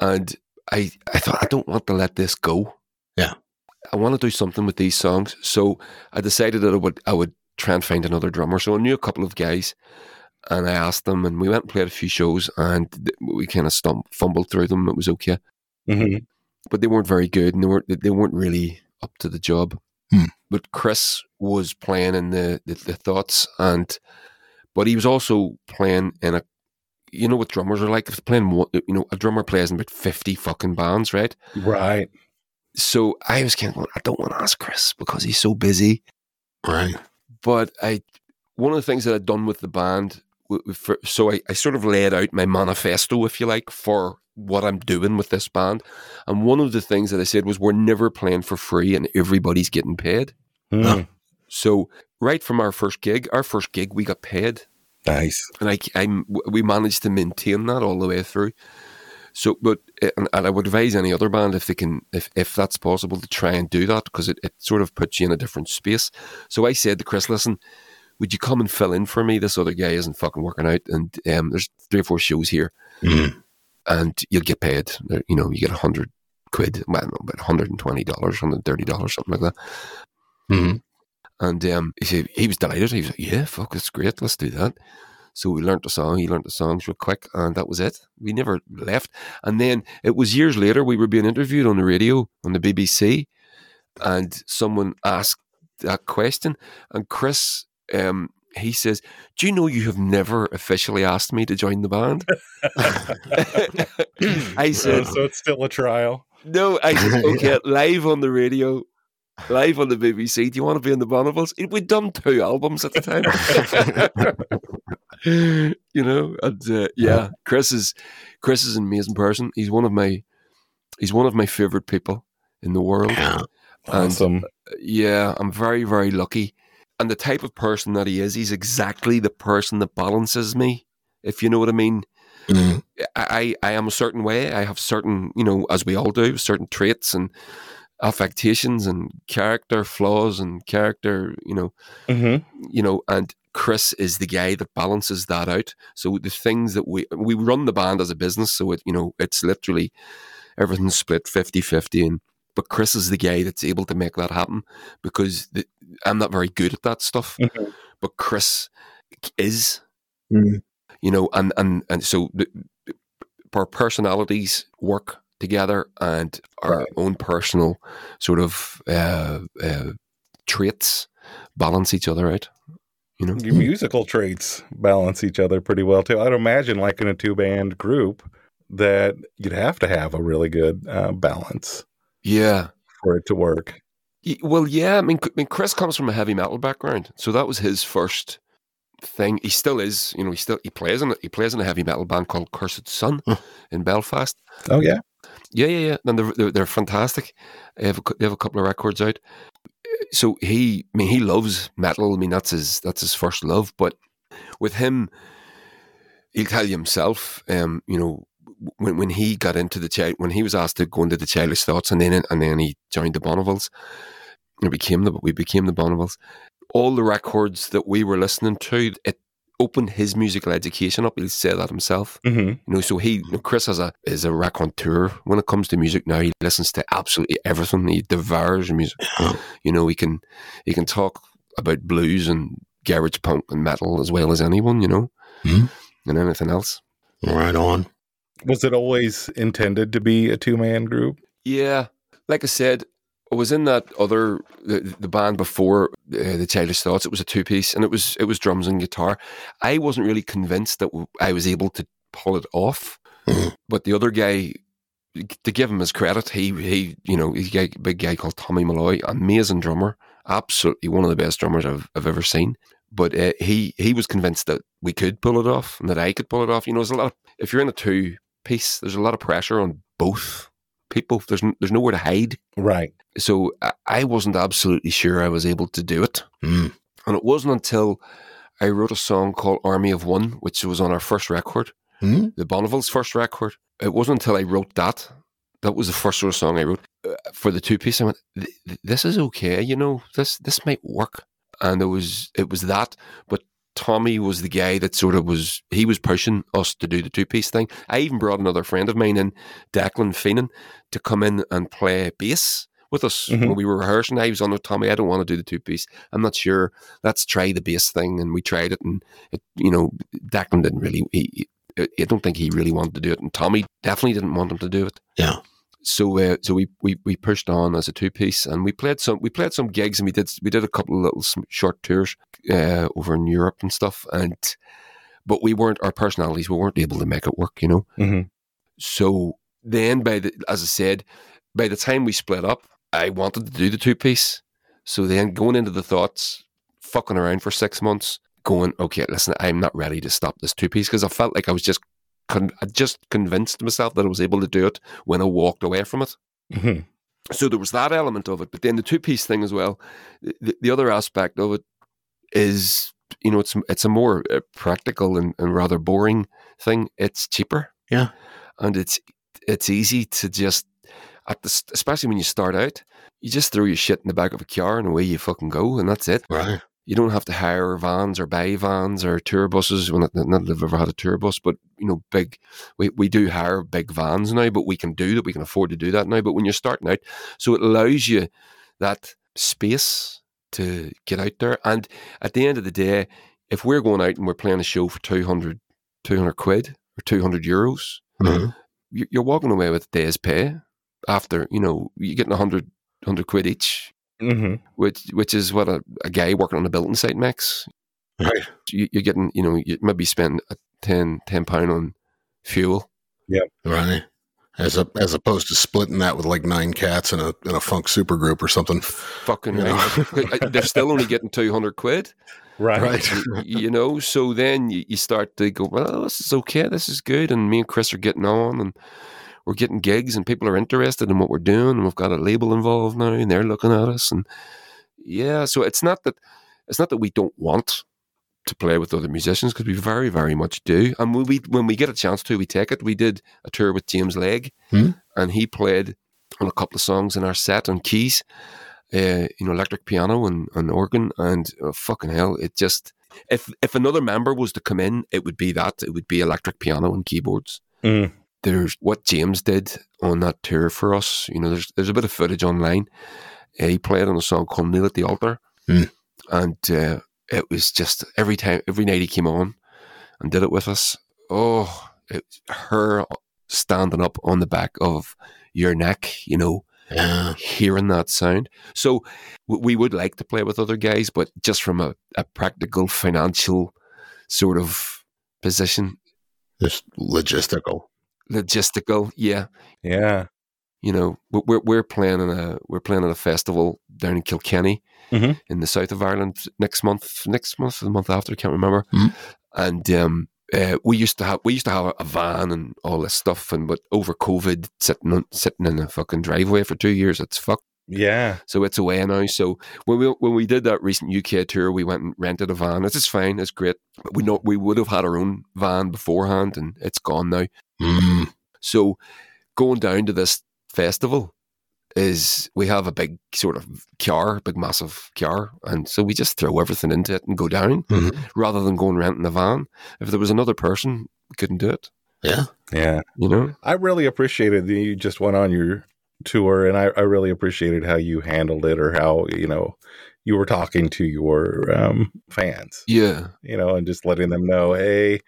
and I I thought I don't want to let this go. Yeah. I want to do something with these songs, so I decided that I would I would try and find another drummer. So I knew a couple of guys, and I asked them, and we went and played a few shows, and we kind of stump, fumbled through them. It was okay, hmm but they weren't very good, and they weren't they weren't really up to the job. Hmm. But Chris was playing in the, the the thoughts, and but he was also playing in a. You know what drummers are like? If they're playing, one- you know, a drummer plays in about fifty fucking bands, right? Right. So I was kind of going, I don't want to ask Chris because he's so busy. Right. but I one of the things that I'd done with the band, for, so I, I sort of laid out my manifesto, if you like, for what I'm doing with this band. And one of the things that I said was, we're never playing for free, and everybody's getting paid. Mm. So right from our first gig, our first gig, we got paid, Nice. and I, I we managed to maintain that all the way through. So, but uh, and, and I would advise any other band if they can, if if that's possible, to try and do that because it, it sort of puts you in a different space. So I said to Chris, "Listen, would you come and fill in for me? This other guy isn't fucking working out, and um, there's three or four shows here, Mhm. and you'll get paid. You know, you get a hundred quid, well, I don't know, about hundred and twenty dollars, hundred and thirty dollars, something like that." Mhm. And um, he said he was delighted. He was like, "Yeah, fuck, it's great. Let's do that." So we learnt the song. He learnt the songs real quick, and that was it. We never left. And then it was years later. We were being interviewed on the radio on the BBC, and someone asked that question, and Chris, um, he says, "Do you know you have never officially asked me to join the band?" I said, so it's still a trial. no, I said, okay, live on the radio, live on the BBC. Do you want to be in the Bonnevilles? We'd done two albums at the time. you know, and uh, yeah, Chris is Chris is an amazing person. He's one of my he's one of my favorite people in the world. Yeah. And- Awesome. Yeah, I'm very, very lucky. And the type of person that he is, he's exactly the person that balances me, if you know what I mean. Mhm. I, I am a certain way. I have certain, you know, as we all do, certain traits and affectations and character flaws and character, you know, hmm you know, and Chris is the guy that balances that out. So the things that we we run the band as a business, so it you know, it's literally everything's split 50-50 and but Chris is the guy that's able to make that happen because the, I'm not very good at that stuff. Mhm. But Chris is, Mhm. you know, and and and so the, our personalities work together and our Right. own personal sort of uh, uh, traits balance each other out. You know, Your musical traits balance each other pretty well too. I'd imagine, like in a two band group, that you'd have to have a really good uh, balance yeah. for it to work. Well, yeah. I mean, I mean, Chris comes from a heavy metal background, so that was his first thing. He still is, you know. He still he plays in. He plays in a heavy metal band called Cursed Sun in Belfast. Oh yeah, Yeah, yeah, yeah. And they're, they're, they're fantastic. They have, a, they have a couple of records out. So he, I mean, he loves metal. I mean, that's his that's his first love. But with him, he'll tell you himself. Um, you know, when when he got into the child, when he was asked to go into the childish thoughts, and then and then he joined the Bonnevilles. It became the we became the Bonnevilles. All the records that we were listening to, it opened his musical education up. He'll say that himself. hmm You know, so he, you know, Chris has a is a raconteur when it comes to music. Now he listens to absolutely everything. He devours music. You know, he can he can talk about blues and garage punk and metal as well as anyone. You know, Mhm. and anything else. Right on. Was it always intended to be a two man group? Yeah, like I said, was in that other the, the band before uh, the Childish Thoughts. It was a two piece, and it was it was drums and guitar. I wasn't really convinced that I was able to pull it off, Mhm. but the other guy, to give him his credit, he he you know he's a big guy called Tommy Malloy, amazing drummer, absolutely one of the best drummers I've, I've ever seen. But uh, he he was convinced that we could pull it off and that I could pull it off. You know, there's a lot. Of, if you're in a two piece, there's a lot of pressure on both people. There's n- there's nowhere to hide. Right. So I, I wasn't absolutely sure I was able to do it. Mm. And it wasn't until I wrote a song called Army of One, which was on our first record. Hmm? the Bonneville's first record. It wasn't until I wrote that. That was the first sort of song I wrote uh, for the two piece. I went, "Th- th- "This is okay, you know. This this might work." And it was it was that, but Tommy was the guy that sort of was he was pushing us to do the two piece thing. I even brought another friend of mine in, Declan Feenan, to come in and play bass with us Mhm. when we were rehearsing. I was on with Tommy. I don't want to do the two piece. I'm not sure. Let's try the bass thing, and we tried it, and it, you know, Declan didn't really. He, he- I don't think he really wanted to do it, and Tommy definitely didn't want him to do it. Yeah. So, uh, so we, we we pushed on as a two piece, and we played some we played some gigs, and we did we did a couple of little short tours uh, over in Europe and stuff, and but we weren't our personalities we weren't able to make it work, you know. Mhm. So then, by the as I said, by the time we split up, I wanted to do the two piece. So then, going into the thoughts, fucking around for six months, going, okay, listen, I'm not ready to stop this two piece because I felt like I was just, con- I just convinced myself that I was able to do it when I walked away from it. Mhm. So there was that element of it, but then the two piece thing as well. The, the other aspect of it is, you know, it's it's a more uh, practical and, and rather boring thing. It's cheaper, Yeah. and it's it's easy to just at the especially when you start out, you just throw your shit in the back of a car and away you fucking go, and that's it. Right. You don't have to hire vans or buy vans or tour buses. Well, not, not that I've ever had a tour bus, but you know, big. We we do hire big vans now, but we can do that. We can afford to do that now. But when you're starting out, so it allows you that space to get out there. And at the end of the day, if we're going out and we're playing a show for 200, 200 quid or two hundred euros, Mhm. you- you're walking away with a day's pay. After you know, you're getting a hundred hundred quid each Mhm. which which is what a, a guy working on a building site makes. Right. You, you're getting, you know, you maybe spend a 10, 10 pound on fuel. Yeah. Right. As a, as opposed to splitting that with like nine cats in a in a funk supergroup or something. Fucking Yeah. right. They're still only getting two hundred quid. Right. Right. you know. So then you, you start to go, well, this is okay, this is good, and me and Chris are getting on, and we're getting gigs, and people are interested in what we're doing, and we've got a label involved now, and they're looking at us, and yeah. So it's not that it's not that we don't want to play with other musicians because we very, very much do, and when we when we get a chance to, we take it. We did a tour with James Leg, Hmm. and he played on a couple of songs in our set on keys uh, you know, electric piano and, and organ, and uh, fucking hell, it just if if another member was to come in, it would be that it would be electric piano and keyboards. Mm. There's what James did on that tour for us. You know, there's there's a bit of footage online. Uh, he played on a song called "Kneel at the Altar," Hmm. and uh, it was just every time, every night he came on and did it with us. Oh, it, her standing up on the back of your neck, you know, Yeah. hearing that sound. So we would like to play with other guys, but just from a, a practical financial sort of position, Just logistical. logistical, yeah. Yeah. You know, we- we're we're playing in a we're playing at a festival down in Kilkenny Mhm. in the south of Ireland next month, next month, the month after, I can't remember. Mhm. And um, uh, we used to have we used to have a van and all this stuff, and but over COVID, sitting on, sitting in a fucking driveway for two years, it's fucked. Yeah. So it's away now. So when we when we did that recent UK tour, we went and rented a van. It's just fine. It's great. But we know we would have had our own van beforehand, and it's gone now. Mm. So going down to this festival is we have a big sort of car, big massive car, and so we just throw everything into it and go down Mhm. rather than going renting a van. If there was another person, we couldn't do it. Yeah. Yeah. You know? I really appreciated that you just went on your tour, and I, I really appreciated how you handled it, or how you know you were talking to your um, fans, Yeah. you know, and just letting them know, hey,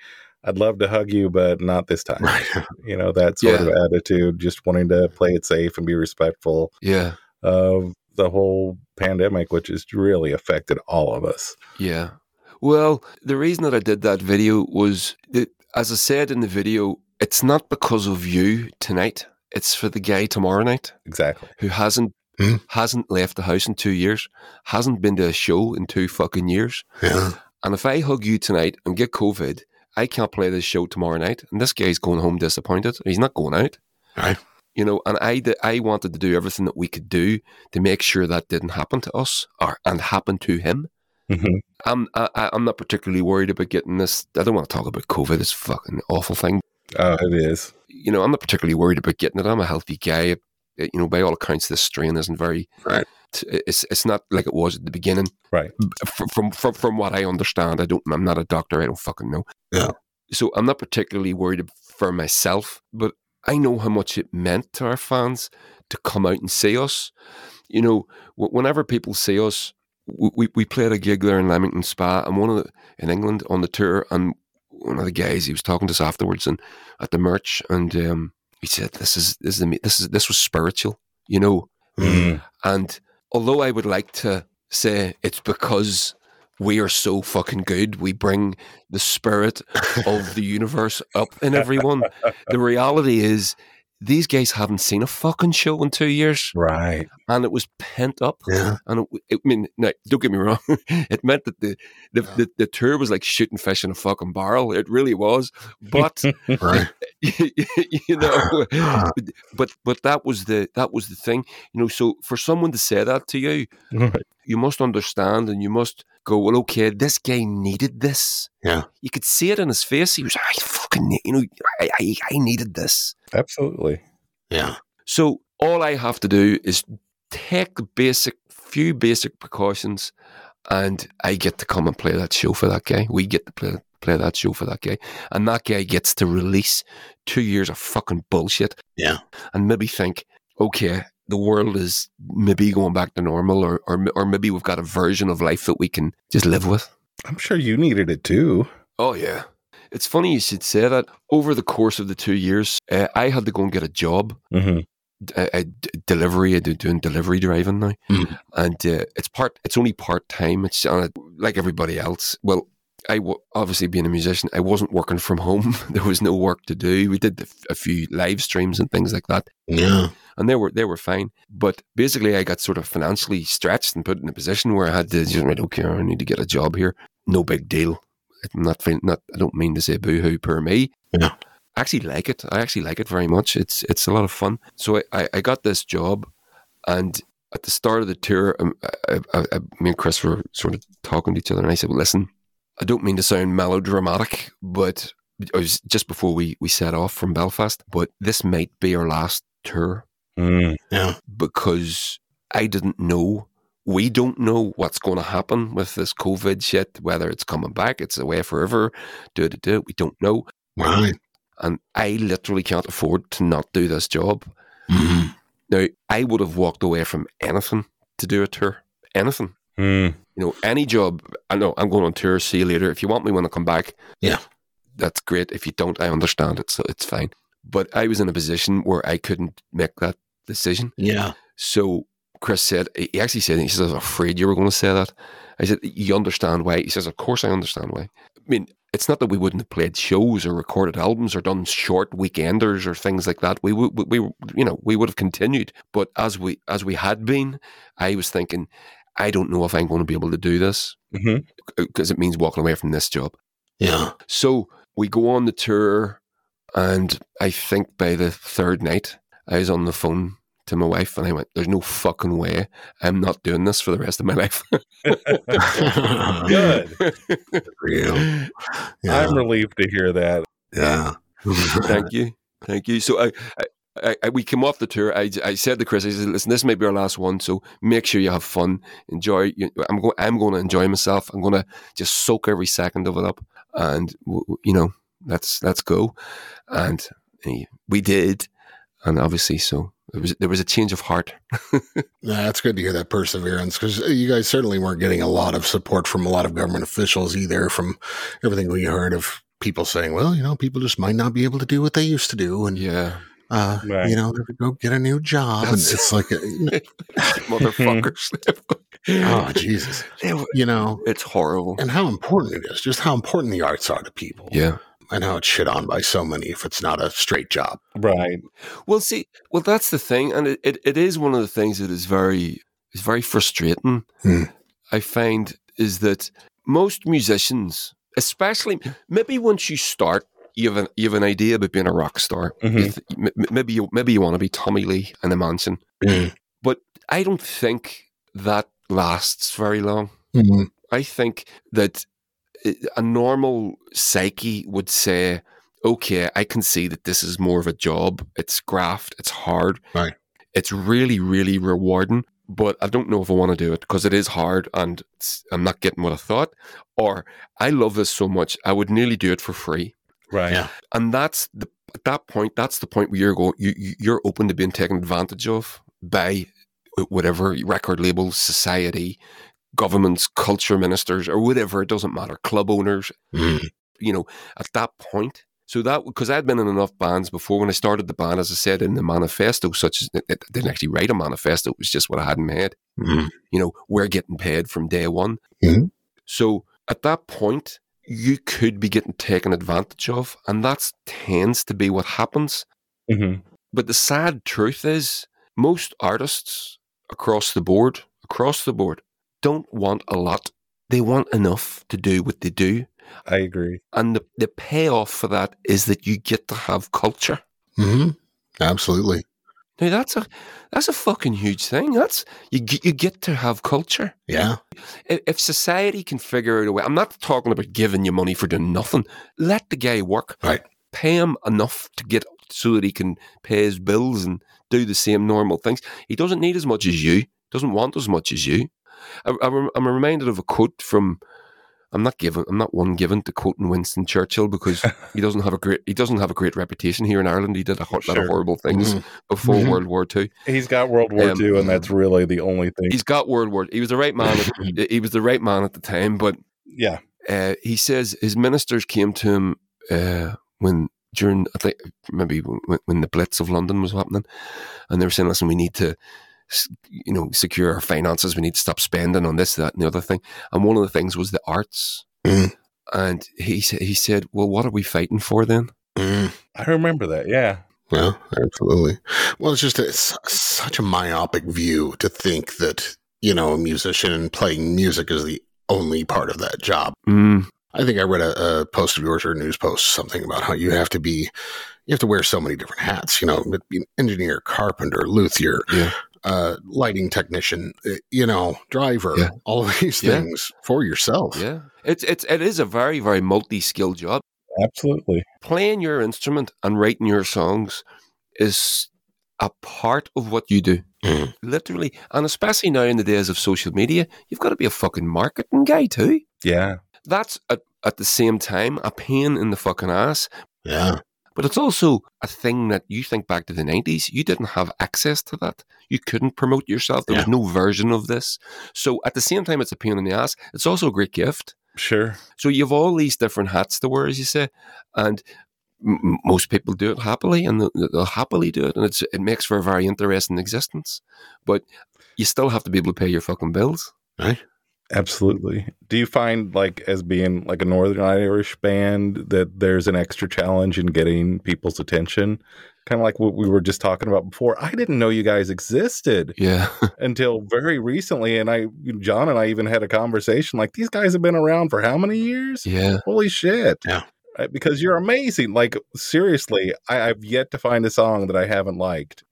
I'd love to hug you, but not this time. Right. You know, that sort Yeah. of attitude, just wanting to play it safe and be respectful Yeah. of the whole pandemic, which has really affected all of us. Yeah. Well, the reason that I did that video was that, as I said in the video, it's not because of you tonight. It's for the guy tomorrow night Exactly. who hasn't Hmm. hasn't left the house in two years, hasn't been to a show in two fucking years. Yeah. And if I hug you tonight and get COVID, I can't play this show tomorrow night. And this guy's going home disappointed. He's not going out. Right. You know, and I, I wanted to do everything that we could do to make sure that didn't happen to us or and happen to him. Mhm. I'm I, I- I'm not particularly worried about getting this. I don't want to talk about COVID. It's a fucking awful thing. Oh, it is. You know, I'm not particularly worried about getting it. I'm a healthy guy. Uh, You know, by all accounts, this strain isn't very. Right. It's it's not like it was at the beginning. Right. From from from, from what I understand, I don't. I'm not a doctor. I don't fucking know. Yeah. So I'm not particularly worried for myself, but I know how much it meant to our fans to come out and see us. You know, whenever people see us, we we played a gig there in Leamington Spa, and one of the in England on the tour, and one of the guys he was talking to us afterwards and at the merch, and um, he said, "This is this is the, this is this was spiritual," you know. Mm. And although I would like to say it's because we are so fucking good, we bring the spirit of the universe up in everyone. the reality is, these guys haven't seen a fucking show in two years, Right. and it was pent up. Yeah. And it, it, I mean, now, don't get me wrong, it meant that the the, the the tour was like shooting fish in a fucking barrel. It really was, but Right. you know, but but that was the that was the thing, you know. So for someone to say that to you, Right. you must understand and you must go, well, okay, this guy needed this. Yeah. You could see it in his face. He was, ah, I fucking, you know, I, I, I needed this. Absolutely. Yeah. So all I have to do is take the basic, few basic precautions and I get to come and play that show for that guy. We get to play, play that show for that guy. And that guy gets to release two years of fucking bullshit. Yeah. And maybe think, okay, the world is maybe going back to normal or, or, or maybe we've got a version of life that we can just live with. I'm sure you needed it too. Oh yeah. It's funny you should say that. Over the course of the two years, uh, I had to go and get a job, Mm-hmm. a, a d- delivery. I do doing delivery driving now, Mhm. and uh, it's part. It's only part time. It's uh, like everybody else. Well, I w- obviously being a musician, I wasn't working from home. there was no work to do. We did a a few live streams and things like that, Yeah. And they were they were fine. But basically, I got sort of financially stretched and put in a position where I had to just right. Okay, I need to get a job here. No big deal. I'm not not. I don't mean to say boohoo per me. Yeah. I actually like it. I actually like it very much. It's it's a lot of fun. So I, I, I got this job, and at the start of the tour, um, I, I, I, me and Chris were sort of talking to each other, and I said, "Well, listen, I don't mean to sound melodramatic, but it was just before we we set off from Belfast, but this might be our last tour Mm. Yeah. because I didn't know." We don't know what's going to happen with this COVID shit, whether it's coming back, it's away forever, do it, do it. We don't know. Right. And I literally can't afford to not do this job. hmm Now, I would have walked away from anything to do a tour. Anything. Mm. You know, any job. I know I'm going on tour. See you later. If you want me when I come back, Yeah. that's great. If you don't, I understand it. So it's fine. But I was in a position where I couldn't make that decision. Yeah. So Chris said, he actually said, he says, I was afraid you were going to say that. I said, You understand why? He says, Of course I understand why. I mean, it's not that we wouldn't have played shows or recorded albums or done short weekenders or things like that. We would, we, we, you know, we would have continued. But as we, as we had been, I was thinking, I don't know if I'm going to be able to do this mm-hmm. because it means walking away from this job. Yeah. So we go on the tour, and I think by the third night, I was on the phone to my wife, and I went, "There's no fucking way I'm not doing this for the rest of my life." Good. For you. Yeah. I'm relieved to hear that. yeah. Thank you, thank you. So I. I, I, we came off the tour. I, I said to Chris, I said, "Listen, this may be our last one, so make sure you have fun, enjoy. You, I'm going. I'm going to enjoy myself. I'm going to just soak every second of it up, and w- w- you know, let's let's go." And eh, we did, and obviously, so there was there was a change of heart. Yeah, it's good to hear that perseverance because you guys certainly weren't getting a lot of support from a lot of government officials either. From everything we heard of people saying, "Well, you know, people just might not be able to do what they used to do," and Yeah, uh, Right. you know, go get a new job, That's- and it's like, uh, motherfuckers. oh Jesus, you know, it's horrible. and how important it is, just how important the arts are to people, Yeah. And how it's shit on by so many if it's not a straight job. Right. Well, see, well, that's the thing, and it, it, it is one of the things that is very is very frustrating. Hmm. I find is that most musicians, especially maybe once you start, you have an you have an idea about being a rock star. Mhm. You th- m- m- Maybe you maybe you want to be Tommy Lee in a mansion, Mm. but I don't think that lasts very long. Mhm. I think that i- a normal psyche would say, okay, I can see that this is more of a job. It's graft, it's hard. Right. It's really, really rewarding, but I don't know if I want to do it because it is hard and I'm not getting what I thought. Or I love this so much, I would nearly do it for free. Right. Yeah. And that's the at that point, that's the point where you're going, you, you- you're open to being taken advantage of by whatever record labels, society, governments, culture ministers, or whatever. It doesn't matter. Club owners, Mm. you know, at that point. So that because I'd been in enough bands before when I started the band, as I said in the manifesto, such as I didn't actually write a manifesto, it was just what I had in my head. Mm. You know, we're getting paid from day one. Mhm. So at that point, you could be getting taken advantage of, and that tends to be what happens. hmm But the sad truth is, most artists across the board, across the board, don't want a lot. They want enough to do what they do. I agree. And the, the payoff for that is that you get to have culture. hmm Absolutely. Now that's a that's a fucking huge thing. That's you get you get to have culture. Yeah. If, if society can figure out a way, I'm not talking about giving you money for doing nothing. Let the guy work. Right. Pay him enough to get so that he can pay his bills and do the same normal things. He doesn't need as much as you. Doesn't want as much as you. I, I'm reminded of a quote from. I'm not given. I'm not one given to quoting Winston Churchill because he doesn't have a great. He doesn't have a great reputation here in Ireland. He did a ho- lot of horrible things Mhm. before Mhm. World War Two. He's got World War Um, II, and that's really the only thing. He's got World War. He was the right man. At, he was the right man at the time, but Yeah. uh, he says his ministers came to him uh, when during I think maybe when, when the Blitz of London was happening, and they were saying, "Listen, we need to." S- You know, secure our finances. We need to stop spending on this, that, and the other thing. And one of the things was the arts. Mm. And he sa- he said, "Well, what are we fighting for then?" Mm. I remember that. Yeah. Well, absolutely. Well, it's just it's such a myopic view to think that you know a musician and playing music is the only part of that job. Mm, I think I read a, a post of yours or a news post something about how you have to be you have to wear so many different hats. You know, engineer, carpenter, luthier, Yeah. Uh, lighting technician, uh, you know, driver, Yeah. all of these Yeah. things for yourself. yeah, it's it's it is a very very multi skilled job. Absolutely. playing your instrument and writing your songs is a part of what you do. Mm. Literally. And especially now in the days of social media, you've got to be a fucking marketing guy too. Yeah. That's at, at the same time a pain in the fucking ass. Yeah. But it's also a thing that you think back to the 90s, you didn't have access to that. You couldn't promote yourself. There was no version of this. So at the same time, it's a pain in the ass. It's also a great gift. Sure. So you've all these different hats to wear, as you say, and m- m- most people do it happily, and they'll, they'll happily do it, and it's it makes for a very interesting existence. But you still have to be able to pay your fucking bills. Right. Absolutely. Do you find like as being like a Northern Irish band that there's an extra challenge in getting people's attention? Kind of like what we were just talking about before. I didn't know you guys existed Yeah, until very recently, and I, John and I even had a conversation. Like these guys have been around for how many years? yeah. Holy shit! Yeah. Right, because you're amazing. Like seriously, I, I've yet to find a song that I haven't liked.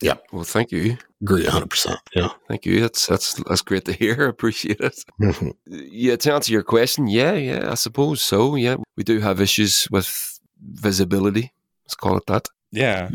Yeah. Well, thank you, Agree 100%. Yeah. thank you. That's that's that's great to hear. Appreciate it. Mhm. Yeah, to answer your question, yeah, yeah, I suppose so. Yeah, we do have issues with visibility. Let's call it that. Yeah.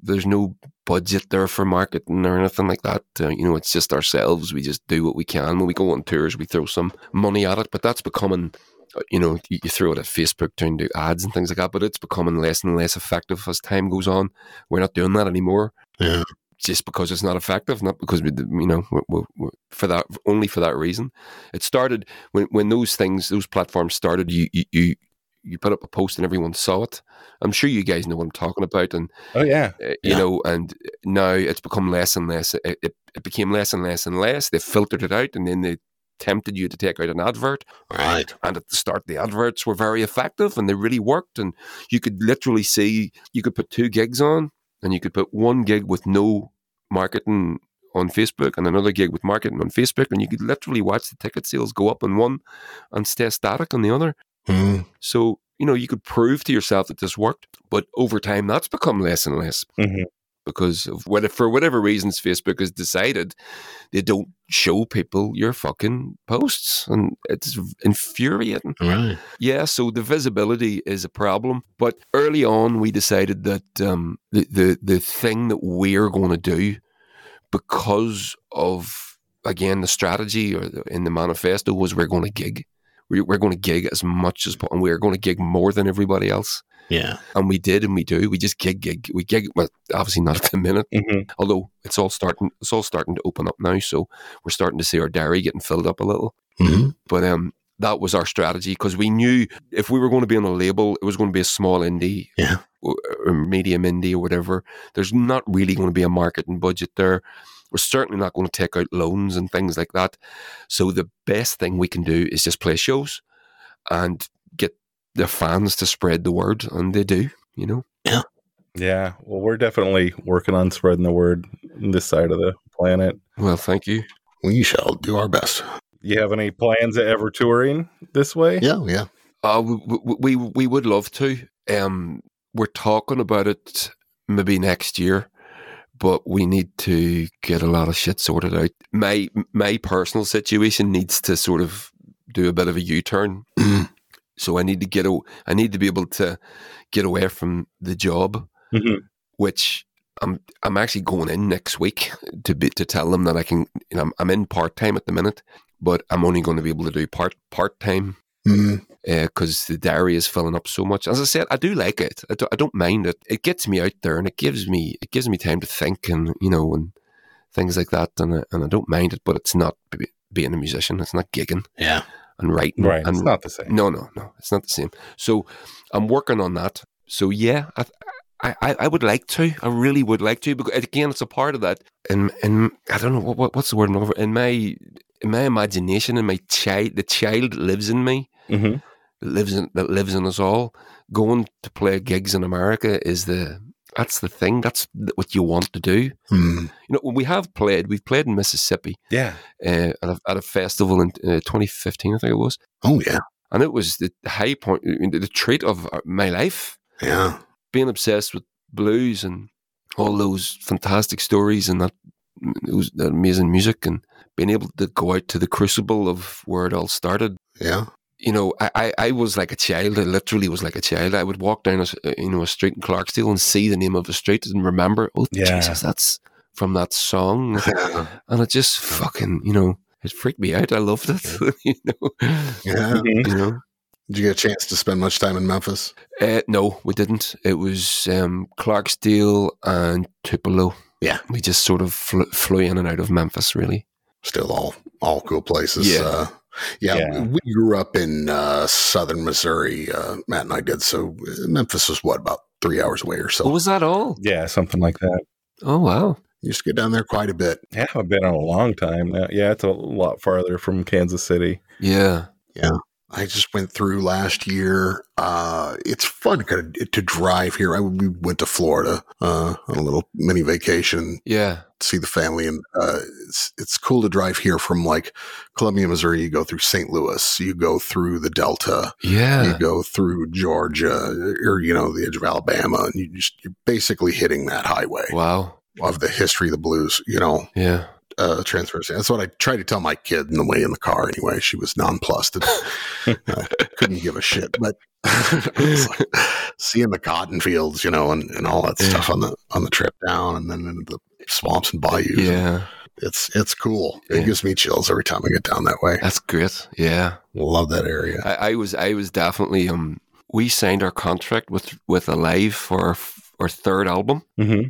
there's no budget there for marketing or anything like that. Uh, you know, it's just ourselves. We just do what we can. When we go on tours, we throw some money at it, but that's becoming, uh, you know, you, you throw it at Facebook to do ads and things like that, but it's becoming less and less effective as time goes on. We're not doing that anymore. Yeah. Just because it's not effective, not because we, d- you know, we we we for that only for that reason. It started when when those things, those platforms started. You you you, put up a post and everyone saw it. I'm sure you guys know what I'm talking about, and Oh yeah. uh, you Yeah. know, and now it's become less and less. It, it, it became less and less and less. They filtered it out, and then they tempted you to take out an advert. Right. And at the start, the adverts were very effective, and they really worked. And you could literally see you could put two gigs on, and you could put one gig with no marketing on Facebook and another gig with marketing on Facebook, and you could literally watch the ticket sales go up on one and stay static on the other. Mm. So you know you could prove to yourself that this worked, but over time, that's become less and less. Mhm. because of what for whatever reasons Facebook has decided they don't show people your fucking posts, and it's infuriating. Right. Yeah, so the visibility is a problem. But early on, we decided that um, the, the the thing that we're going to do, because of again the strategy or the, in the manifesto, was we're going to gig. We, we're going to gig as much as possible, and we're going to gig more than everybody else. Yeah. And we did, and we do. We just gig, gig. We gig. Well, obviously not at the minute, Mhm. although it's all starting. It's all starting to open up now. So we're starting to see our diary getting filled up a little. hmm But um, that was our strategy because we knew if we were going to be on a label, it was going to be a small indie, Yeah. or, or medium indie or whatever. There's not really going to be a marketing budget there. We're certainly not going to take out loans and things like that. So the best thing we can do is just play shows and get the fans to spread the word, and they do. You know. Yeah. Yeah. Well, we're definitely working on spreading the word on this side of the planet. Well, thank you. We shall do our best. You have any plans of ever touring this way? Yeah. Yeah. Uh, we, we we would love to. Um, we're talking about it maybe next year, but we need to get a lot of shit sorted out. My my personal situation needs to sort of do a bit of a U turn. Mhm. So I need to get a, I need to be able to get away from the job, Mhm. which I'm I'm actually going in next week to be to tell them that I can. You know, I'm, I'm in part time at the minute, but I'm only going to be able to do part part time Mhm. because the diary is filling up so much. As I said, I do like it. I, do, I don't mind it. It gets me out there and it gives me it gives me time to think and you know and things like that. And I, and I don't mind it, but it's not be- being a musician. It's not gigging Yeah. and writing. Right. And It's not the same. no, no, no. It's not the same. So I'm working on that. So yeah, I, I, I- would like to. I really would like to. Because again, it's a part of that. And and I don't know what, what what's the word. I'm looking for? In my in my imagination, in my child, the child lives in me hmm that lives in that lives in us all. Going to play gigs in America is the that's the thing. That's what you want to do. Mm. You know, when we have played, we've played in Mississippi Yeah. uh, at, a, at a festival in uh, 2015, I think it was, Oh yeah. and it was the high point, the treat of uh, my life. Yeah. Being obsessed with blues and all those fantastic stories and that, those, that amazing music, and being able to go out to the crucible of where it all started Yeah. You know, I, I, I was like a child. I literally was like a child. I would walk down a, s- uh, you know a street in Clarksdale and see the name of a street and remember, oh Yeah. Jesus, that's from that song, and it just fucking you know it freaked me out. I loved it. you know, Yeah. You know. Did you get a chance to spend much time in Memphis? Uh, no, we didn't. It was um, Clarksdale and Tupelo. Yeah. we just sort of fl- flew in and out of Memphis. Really, Still all all cool places. Yeah. Uh, yeah, Yeah. we grew up in uh, southern Missouri. Uh, Matt and I did. So uh, Memphis was what about three hours away or so. what was that all? Yeah. Something like that. Oh wow, Used to get down there quite a bit. Yeah. I've been in a long time now. Yeah. It's a lot farther from Kansas City. yeah, Yeah. I just went through last year. Uh, it's fun kind of to drive here. I, we went to Florida uh, on a little mini vacation, yeah, see the family, and uh, it's it's cool to drive here from like Columbia, Missouri. You go through St. Louis, you go through the Delta, yeah. you go through Georgia, or you know the edge of Alabama, and you just you're basically hitting that highway Wow, of the history of the blues. You know, yeah. uh, transparency. That's what I tried to tell my kid in the way in the car. Anyway, she was nonplussed. And, uh, couldn't give a shit. But like seeing the cotton fields, you know, and, and all that Yeah. stuff on the on the trip down, and then in the swamps and bayous. Yeah, it's it's cool. Yeah. It gives me chills every time I get down that way. that's great. Yeah, Love that area. I, I was I was definitely um. We signed our contract with with Alive for our, our third album hmm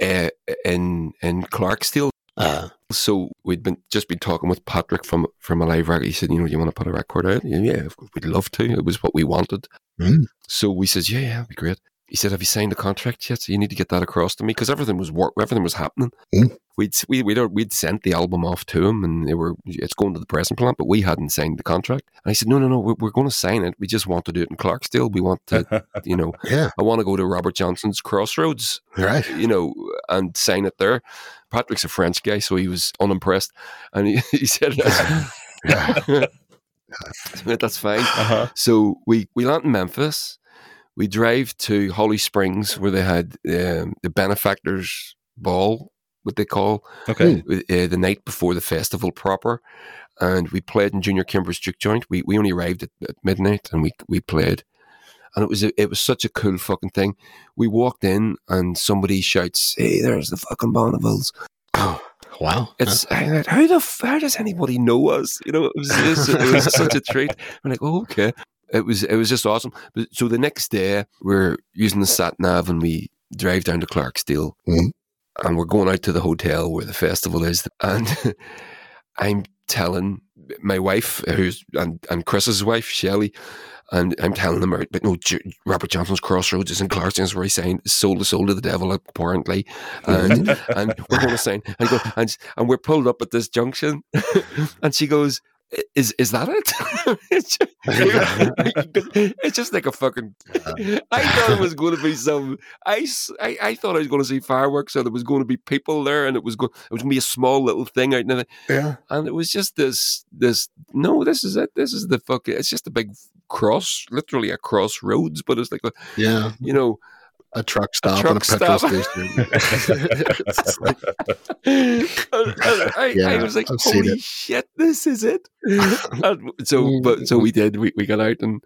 uh, in in Clarksdale. Uh, So we'd been just been talking with Patrick from from Alive Record. He said, you know, you want to put a record out? Yeah, yeah, we'd love to. It was what we wanted. Mm. So we said, yeah, yeah, that'd be great. He said, have you signed the contract yet? So you need to get that across to me because everything was work, everything was happening. Mm. We'd we we'd, we'd sent the album off to him, and they were it's going to the pressing plant, but we hadn't signed the contract. And I said, no, no, no, we're, we're going to sign it. We just want to do it in Clarksdale. We want to, you know, yeah, I want to go to Robert Johnson's Crossroads right. you know, and sign it there. Patrick's a French guy, so he was unimpressed, and he, he said, "That's fine." uh-huh. So we we land in Memphis. We drive to Holly Springs where they had um, the benefactors ball, what they call Okay. uh, the night before the festival proper, and we played in Junior Kimbrough's Juke Joint. We we only arrived at, at midnight, and we we played, and it was a, it was such a cool fucking thing. We walked in, and somebody shouts, "Hey, there's the fucking Bonneville's." Oh, wow. It's I'm like, how the how does anybody know us? You know, it was just, it was such a treat. I'm like, oh, okay. It was it was just awesome. So the next day, we're using the sat nav and we drive down to Clarksdale, Mhm. and we're going out to the hotel where the festival is, and I'm telling my wife, who's and, and Chris's wife, Shelley, and I'm telling them, but no, Robert Johnson's Crossroads is in Clarksdale, where he signed sold the soul to the devil, apparently, and and we're going to sign, and, go, and and we're pulled up at this junction, and she goes. Is is that it? it's, just, it's just like a fucking. I thought it was going to be some. I, I, I thought I was going to see fireworks, and there was going to be people there, and it was going. It was going to be a small little thing out in the, Yeah. and it was just this this no this is it this is the fucking it's just a big cross literally a crossroads but it's like a, Yeah. you know A truck stop truck and a petrol stop. station. Like- I, I Yeah, was like I've holy shit this is it so but so we did we, we got out and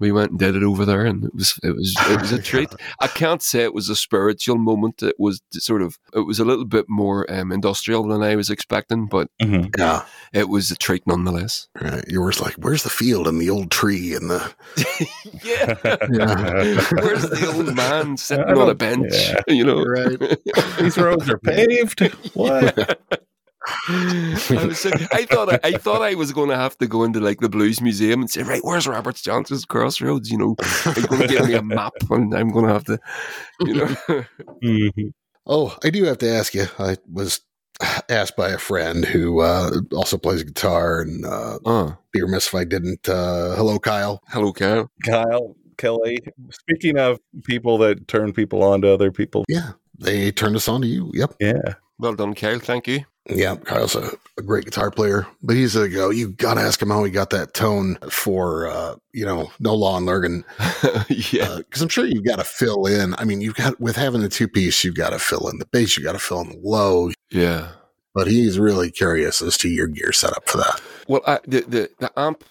we went and did it over there and it was it was it was a treat I can't say it was a spiritual moment it was sort of it was a little bit more um, industrial than I was expecting but Mhm. Yeah. it was a treat nonetheless Right. You were like, where's the field and the old tree and the. yeah Yeah. Where's the old man sitting on a bench? yeah. You know. Right. These roads are paved. What? I, was, I thought I, I thought I was going to have to go into like the Blues Museum and say, right, where's Roberts Johnson's Crossroads? You know, they're going to give me a map, and I'm going to have to, you know. Mhm. Oh, I do have to ask you. I was asked by a friend who uh, also plays guitar and uh, oh, be remiss if I didn't. Uh, hello, Kyle. hello, Kyle. Kyle, Kelly. Speaking of people that turn people on to other people, Yeah. They turned us on to you. Yep. yeah. Well done, Kyle. Thank you. Yeah, Kyle's a, a great guitar player, but he's a go. You got to ask him how he got that tone for, uh, you know, No Law in Lurgan. yeah, Because I'm sure you've got to fill in. I mean, you've got, with having the two piece, you've got to fill in the bass, you got to fill in the low, yeah. but he's really curious as to your gear setup for that. Well, I, the, the the amp,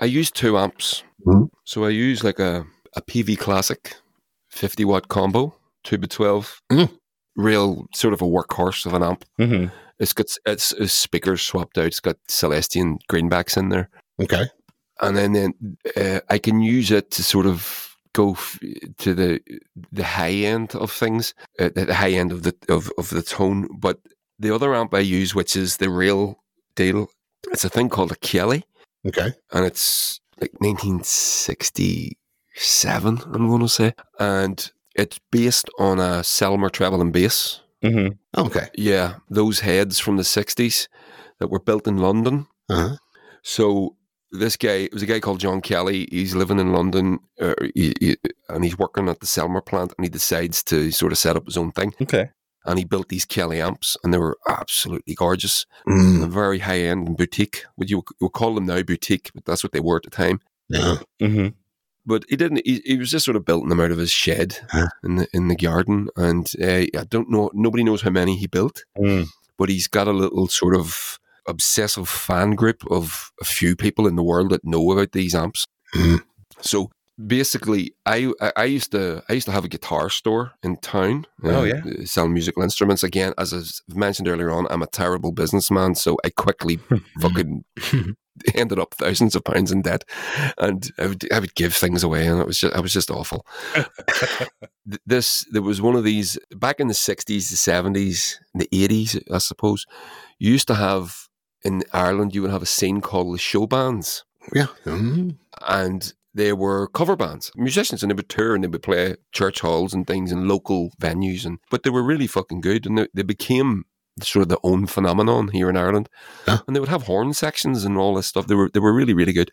I- use two amps. Mhm. So I use like a, a Peavey Classic 50 watt combo, 2 by 12 Mm. Real sort of a workhorse of an amp. hmm It's got it's, it's speakers swapped out. It's got Celestion greenbacks in there, Okay. and then then uh, I can use it to sort of go f- to the the high end of things, uh, the high end of the of, of the tone. But the other amp I use, which is the real deal, it's a thing called a Kelly, Okay. and it's like 1967. I'm going to say, and it's based on a Selmer treble and bass. Hmm Okay. Yeah, those heads from the 60s that were built in London. Uh-huh. So this guy, it was a guy called John Kelly. He's living in London uh, he, he- and he's working at the Selmer plant and he decides to sort of set up his own thing. Okay. And he built these Kelly amps and they were absolutely gorgeous Mm, very high end and boutique. Would you would call them now boutique, but that's what they were at the time. yeah. hmm But he didn't. He, he was just sort of building them out of his shed Huh. in the in the garden, and uh, I don't know. Nobody knows how many he built. Mm. but he's got a little sort of obsessive fan group of a few people in the world that know about these amps. Mhm. So basically, I, I I used to I used to have a guitar store in town. Oh, yeah. uh, selling musical instruments. Again, as I've mentioned earlier on, I'm a terrible businessman, so I quickly fucking ended up thousands of pounds in debt, and I would I would give things away, and it was just I was just awful. This there was one of these back in the 60s the 70s the 80s i suppose you used to have in ireland you would have a scene called the show bands Yeah. Mm, and they were cover bands. Musicians and they would tour and they would play church halls and things and local venues and but they were really fucking good and they, they became sort of the own phenomenon here in ireland. Yeah. and they would have horn sections and all this stuff. They were they were really really good.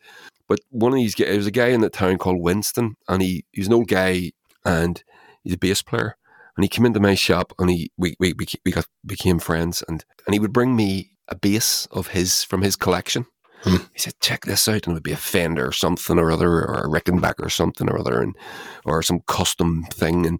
But one of these guys there was a guy in the town called winston and he he's an old guy and he's a bass player. And he came into my shop and he we we, we, we got became friends and and he would bring me a bass of his from his collection Hmm. He said, check this out. And it would be a Fender or something or other, or a Rickenbacker or something or other, and or some custom thing. And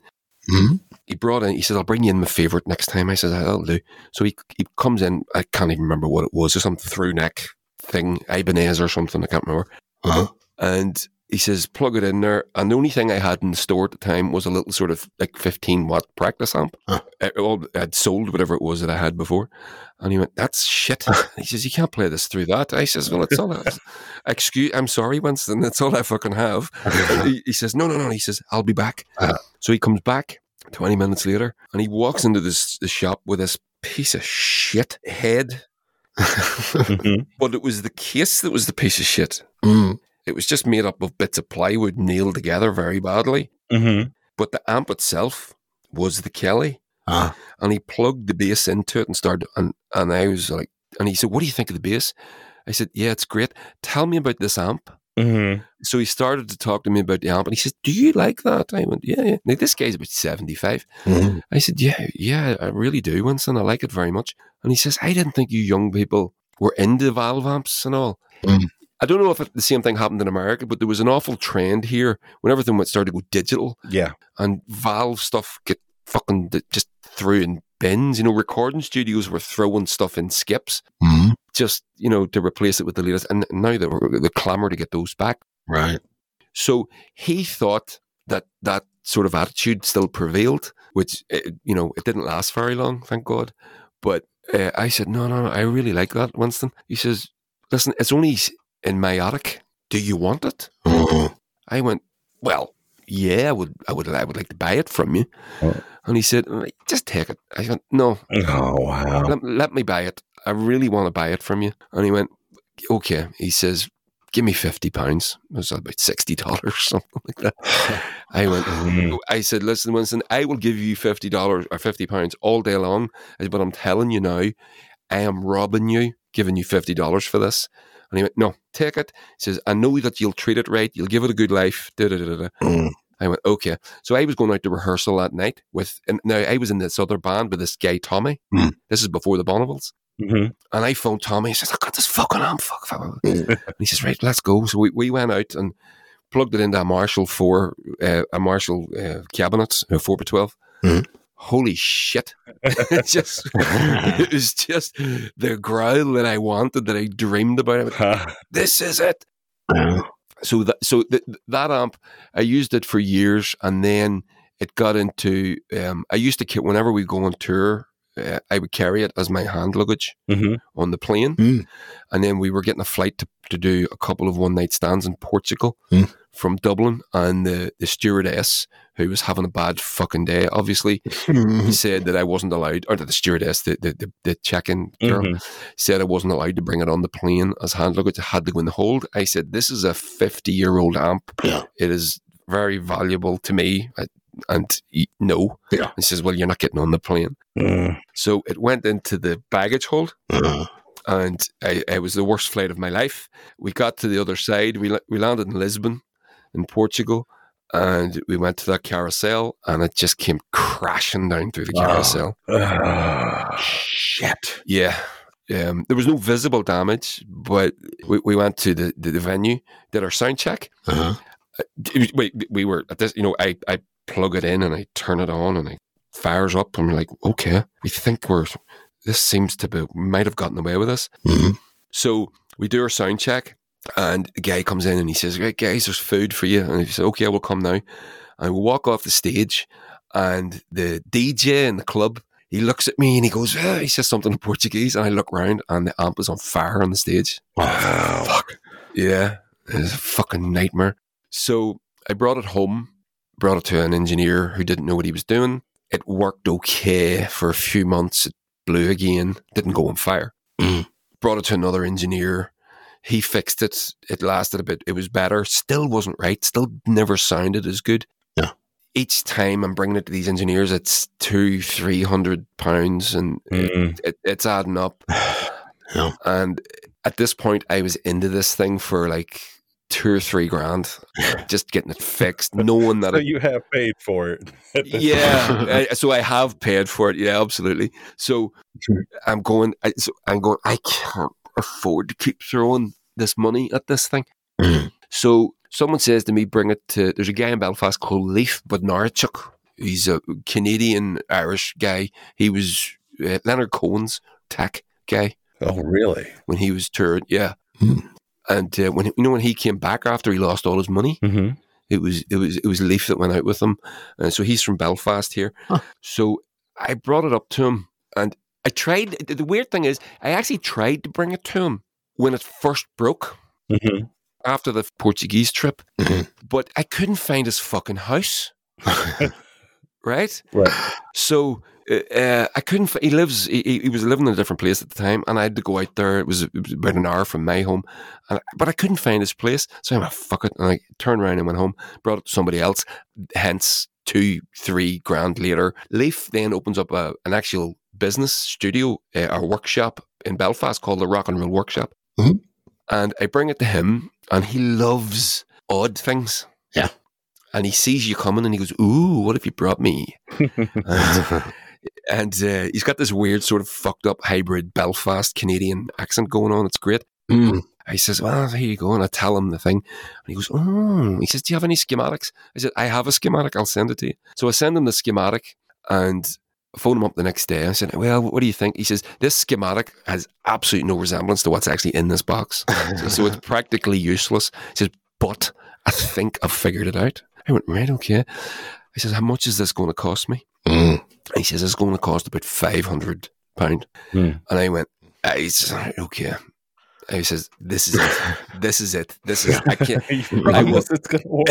Mhm. he brought in, he says, I'll bring you in my favourite next time. I said, that'll do. So he, he comes in, I can't even remember what it was, or some through neck thing, Ibanez or something, I can't remember. Uh-huh. And he says, plug it in there. And the only thing I had in the store at the time was a little sort of like 15 watt practice amp. Huh. I, well, I'd sold whatever it was that I had before. And he went, that's shit. he says, you can't play this through that. I says, well, it's all, I, excuse, I'm sorry, Winston, that's all I fucking have. he, he says, no, no, no. He says, I'll be back. Uh-huh. So he comes back 20 minutes later and he walks into this, this shop with this piece of shit head. Mhm. But it was the case that was the piece of shit. Mm. It was just made up of bits of plywood nailed together very badly. Mhm. But the amp itself was the Kelly. Ah. And he plugged the bass into it and started, and, and I was like, and he said, What do you think of the bass? I said, Yeah, it's great. Tell me about this amp. Mhm. So he started to talk to me about the amp, and he said, "Do you like that?" I went, "Yeah, yeah." Now this guy's about seventy-five. Mhm. I said, "Yeah, yeah, I really do, Winston. I like it very much." And he says, "I didn't think you young people were into valve amps and all." Mm. I don't know if it, the same thing happened in America, but there was an awful trend here when everything went started to go digital Yeah. and valve stuff get fucking just threw in bins. You know, recording studios were throwing stuff in skips Mhm. just you know to replace it with the latest, and now they're the clamour to get those back. Right. So he thought that that sort of attitude still prevailed, which eh, you know it didn't last very long, thank God. But uh, I said, no, no, no, I really like that, Winston. He says, listen, it's only in my attic. Do you want it? I went, well, yeah, I would, I would, I would like to buy it from you. Oh. And he said, just take it. I went, no, Oh wow. let, let me buy it. I really want to buy it from you. And he went, okay. He says, give me fifty pounds. It was about sixty dollars, something like that. I went. Mhm. I said, listen, Winston, I will give you fifty dollars or fifty pounds all day long. Said, but I'm telling you now, I am robbing you, giving you fifty dollars for this. And he went, no, take it. He says, I know that you'll treat it right. You'll give it a good life. Da, da, da, da, da. Mm. I went, okay. So I was going out to rehearsal that night with, and now I was in this other band with this guy, Tommy. Mm. This is before the Bonnevilles. Mhm. And I phoned Tommy. He says, I got this fucking amp. Fuck, fuck. fuck." Mm. And he says, right, let's go. So we, we went out and plugged it into a Marshall 4, uh, a Marshall uh, cabinet, a 4 by 12. Mhm. Holy shit. it just, it was just the growl that I wanted, that I dreamed about. I went, Ha. this is it so that so th- that amp I used it for years and then it got into um, I used to ca- whenever we go on tour uh, I would carry it as my hand luggage Mhm. on the plane Mm. and then we were getting a flight to, to do a couple of one night stands in Portugal Mm. from Dublin and the, the stewardess who was having a bad fucking day obviously Mhm. said that I wasn't allowed or that the stewardess the, the, the, the check-in girl Mhm. said I wasn't allowed to bring it on the plane as hand luggage. I had to go in the hold. I said, This is a 50 year old amp. Yeah. It is very valuable to me. I, and he, no. Yeah. He says, Well, you're not getting on the plane. Mm. So it went into the baggage hold. Uh, And I, it was the worst flight of my life. We got to the other side. We, we landed in Lisbon, in Portugal, and we went to that carousel, and it just came crashing down through the Wow. carousel. Ah. shit. Yeah. Um, there was no visible damage, but we, we went to the, the, the venue, did our sound check. Uh-huh. D- We, we were at this, you know, I, I plug it in and I turn it on and it fires up. And we're like, okay, we think we're, this seems to be, might have gotten away with this. Mhm. So we do our sound check and the guy comes in and he says, right, guys, there's food for you. And he says, okay, we'll come now. And we walk off the stage and the DJ in the club, he looks at me and he goes, "Ah," he says something in Portuguese. And I look around and the amp is on fire on the stage. Wow. Fuck. Yeah. It's a fucking nightmare. So I brought it home, brought it to an engineer who didn't know what he was doing. It worked okay for a few months. It blew again, didn't go on fire. Mm. Brought it to another engineer. He fixed it. It lasted a bit. It was better. Still wasn't right. Still never sounded as good. Yeah. Each time I'm bringing it to these engineers, it's two, three hundred pounds, and Mm. it, it's adding up. Yeah. And at this point, I was into this thing for like two or three grand, just getting it fixed, knowing that So it, you have paid for it. yeah. I, so I have paid for it. Yeah, absolutely. So Sure. I'm going. I, so I'm going. I can't afford to keep throwing this money at this thing. Mhm. So someone says to me, bring it to. There's a guy in Belfast called Leif Bodnarchuk. He's a Canadian Irish guy. He was uh, Leonard Cohen's tech guy Oh, really? when he was touring. Yeah. Hmm. And uh, when you know when he came back after he lost all his money, Mm-hmm. it was it was it was Leif that went out with him, and so he's from Belfast here. Huh. So I brought it up to him, and I tried. The weird thing is, I actually tried to bring it to him when it first broke Mm-hmm. after the Portuguese trip, Mhm. but I couldn't find his fucking house. Right. Right. So uh, uh, I couldn't. He lives. He, he he was living in a different place at the time, and I had to go out there. It was, about an hour from my home, and, but I couldn't find his place. So I'm went, "Fuck it!" And I turned around and went home. Brought it to somebody else. Hence, two, three grand later, Leif then opens up a, an actual business studio, uh, a workshop in Belfast called the Rock and Roll Workshop, Mhm. and I bring it to him, and he loves odd things. Yeah. And he sees you coming, and he goes, "Ooh, what have you brought me?" and and uh, he's got this weird sort of fucked up hybrid Belfast Canadian accent going on. It's great. Mm. He says, "Well, here you go," and I tell him the thing, and he goes, "Oh," he says, "Do you have any schematics?" I said, "I have a schematic. I'll send it to you." So I send him the schematic, and I phone him up the next day. I said, "Well, what do you think?" He says, "This schematic has absolutely no resemblance to what's actually in this box, so, so it's practically useless." He says, "But I think I've figured it out." I went, "Right, okay." He says, "How much is this going to cost me?" Mm. He says it's going to cost about five hundred pound, Hmm. and I went, okay. He says, "This is it. This is it. This is. I can't. I will- it's gonna work.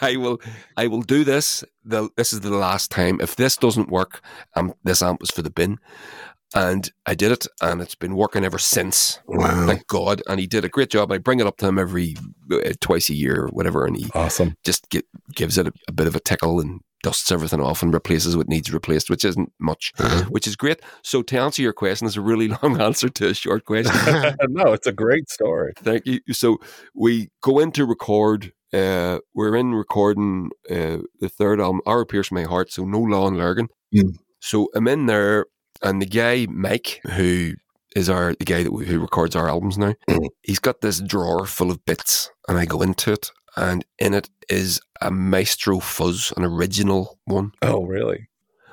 I will. I will do this. The, this is the last time. If this doesn't work, um, this amp is for the bin." And I did it, and it's been working ever since. Wow. Thank God. And he did a great job. I bring it up to him every uh, twice a year or whatever, and he Awesome. just get, gives it a, a bit of a tickle and dusts everything off and replaces what needs replaced, which isn't much, Uh-huh. which is great. So to answer your question, is a really long answer to a short question. no, it's a great story. Thank you. So we go in to record. Uh, we're in recording uh, the third album, Arrow Pierce My Heart. So no Law in Lurgan. Mm. So I'm in there, and the guy Mike, who is our the guy that we, who records our albums now, Mm. he's got this drawer full of bits, and I go into it, and in it is a Maestro Fuzz, an original one Oh, really?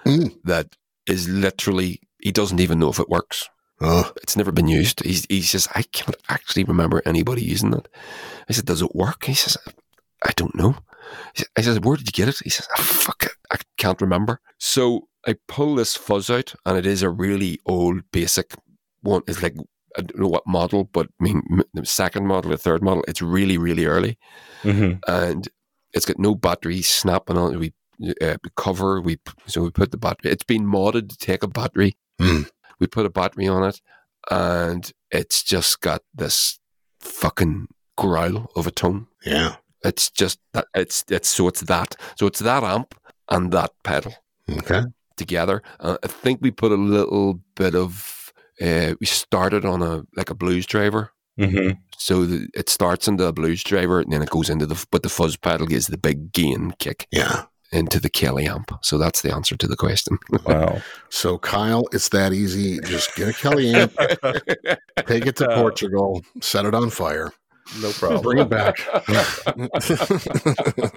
Hmm. that is literally he doesn't even know if it works. Oh, It's never been used. He's, he says, I can't actually remember anybody using it. I said, Does it work? He says, I don't know. He sa- I said, Where did you get it? He says, oh, Fuck it. I can't remember. So I pull this fuzz out, and it is a really old, basic one. It's like, I don't know what model, but I mean, the second model, the third model, it's really, really early. Mm-hmm. And it's got no battery snapping on it. We uh, cover, we so we put the battery, it's been modded to take a battery Mm. we put a battery on it and it's just got this fucking growl of a tone yeah. it's just that it's it's so it's that so it's that amp and that pedal Okay. together uh, i think we put a little bit of uh, we started on a like a blues driver Mm-hmm. so the, it starts into a blues driver and then it goes into the but the fuzz pedal gives the big gain kick Yeah. into the kelly amp so that's the answer to the question Wow. So, Kyle, it's that easy. Just get a Kelly amp, take it to Uh, Portugal, set it on fire, No problem. bring it back.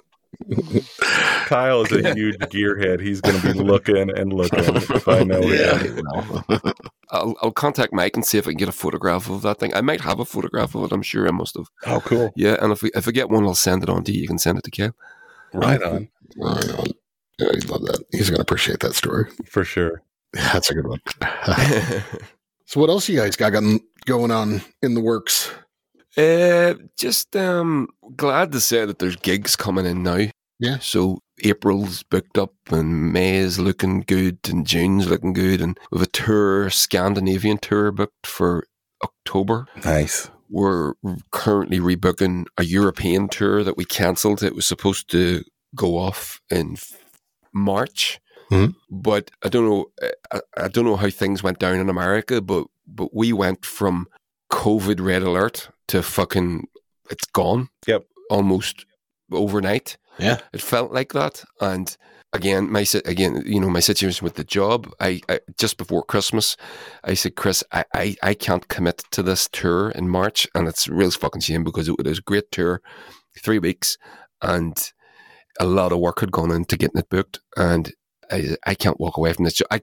Kyle is a huge gearhead. He's going to be looking and looking if I know yeah. him. I'll, I'll contact Mike and see if I can get a photograph of that thing. I might have a photograph of it. I'm sure I must have. Oh, cool. Yeah, and if we, if I get one, I'll send it on to you. You can send it to Kyle. Right on. I know. Yeah, he'd love that. He's going to appreciate that story. For sure. That's a good one. so, what else you guys got going on in the works? uh, just um, glad to say that there's gigs coming in now. Yeah. So April's booked up, and May is looking good, and June's looking good, and we have a tour, Scandinavian tour booked for October. Nice. We're currently rebooking a European tour that we cancelled. It was supposed to go off in March, Mhm. but I don't know. I, I don't know how things went down in America, but but we went from COVID red alert to fucking it's gone. Yep. almost overnight. Yeah. It felt like that, and again, my again, you know, my situation with the job. I, I just before Christmas, I said, Chris, I, I, I can't commit to this tour in March, and it's a real fucking shame because it was a great tour, three weeks, and a lot of work had gone into getting it booked, and I, I can't walk away from this. job. I,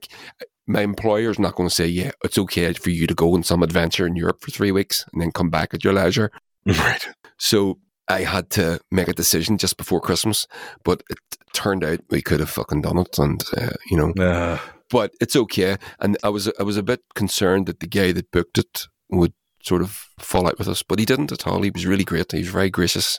my employer's not going to say, yeah, it's okay for you to go on some adventure in Europe for three weeks and then come back at your leisure. Right. So I had to make a decision just before Christmas, but it turned out we could have fucking done it, and uh, you know, Uh, but it's okay. And I was I was a bit concerned that the guy that booked it would sort of fall out with us, but he didn't at all. He was really great. He was very gracious,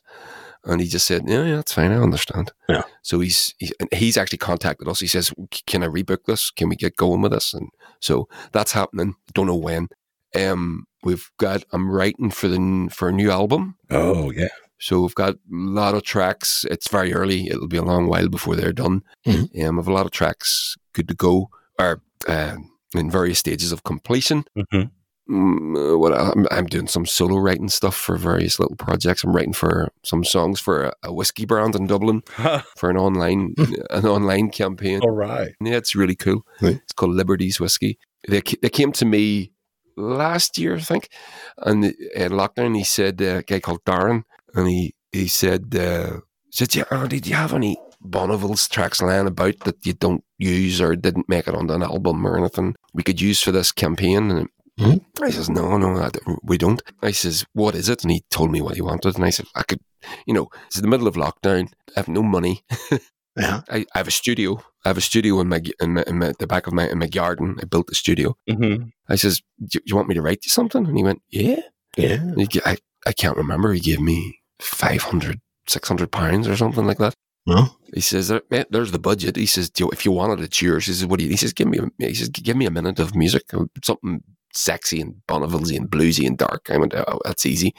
and he just said, "Yeah, yeah, that's fine. I understand." Yeah. So he's he, he's actually contacted us. He says, "Can I rebook this? Can we get going with this?" And so that's happening. Don't know when. Um, we've got. I'm writing for the for a new album. oh yeah. So we've got a lot of tracks. It's very early. It'll be a long while before they're done. Mhm. Um, we've a lot of tracks good to go, or um in various stages of completion. Mhm. Mm, uh, what I'm, I'm doing some solo writing stuff for various little projects. I'm writing for some songs for a, a whiskey brand in Dublin for an online an online campaign. All right. Yeah, it's really cool. Right. It's called Liberties Whiskey. They, they came to me last year, I think, and in lockdown, he said uh, a guy called Darren, and he he said, uh, said, yeah, Andy, do you have any Bonneville's tracks lying about that you don't use or didn't make it onto an album or anything we could use for this campaign? And Mhm. I says, no, no, I we don't. I says, what is it? And he told me what he wanted, and I said, I could, you know, it's in the middle of lockdown. I have no money. Yeah. I, I have a studio. I have a studio in my in, my, in my, the back of my in my garden. I built the studio. Mm-hmm. I says, "Do you want me to write you something?" And he went, "Yeah." Yeah. And he, g- I I can't remember. He gave me 500, 600 pounds or something like that. Well, He says, mate, "There's the budget." He says, "If you want it, it's yours." He says, "What do you?" He says, "Give me." A, he says, "Give me a minute of music, uh, something sexy and Bonneville's and bluesy and dark." I went, "Oh, that's easy."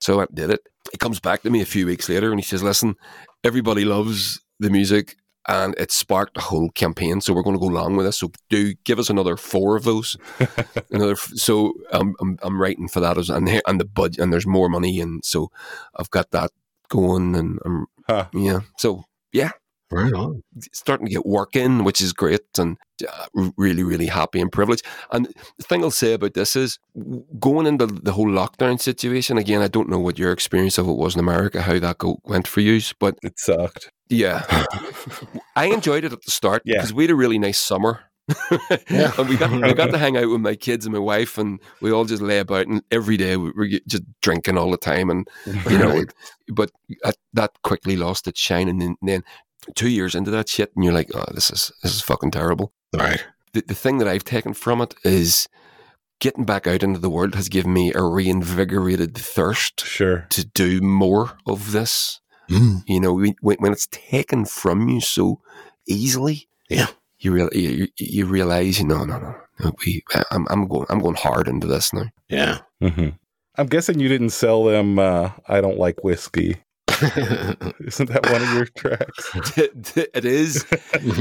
So I did it. He comes back to me a few weeks later and he says, "Listen, everybody loves the music." And it sparked a whole campaign, so we're going to go along with this. So do give us another four of those. another. f- So I'm I'm, I'm writing for that, as, and and the budget, and there's more money, and so I've got that going, and I'm Huh. yeah. So yeah, right on. starting to get work in, which is great, and uh, really, really happy and privileged. And the thing I'll say about this is going into the whole lockdown situation again. I don't know what your experience of it was in America, how that go, went for you, but It sucked. yeah, I enjoyed it at the start Yeah. because we had a really nice summer. Yeah. and we got we got to hang out with my kids and my wife, and we all just lay about, and every day we were just drinking all the time, and you know, Right. but that, that quickly lost its shine, and then, then two years into that shit, and you're like, oh, this is this is fucking terrible. Right. The, the thing that I've taken from it is getting back out into the world has given me a reinvigorated thirst Sure. to do more of this. Mm. You know, when, when it's taken from you so easily, Yeah. you real you, you realize, you know, no, no, no we, I'm I'm going I'm going hard into this now. Yeah. hmm I'm guessing you didn't sell them. Uh, I don't like whiskey. Isn't that one of your tracks? it is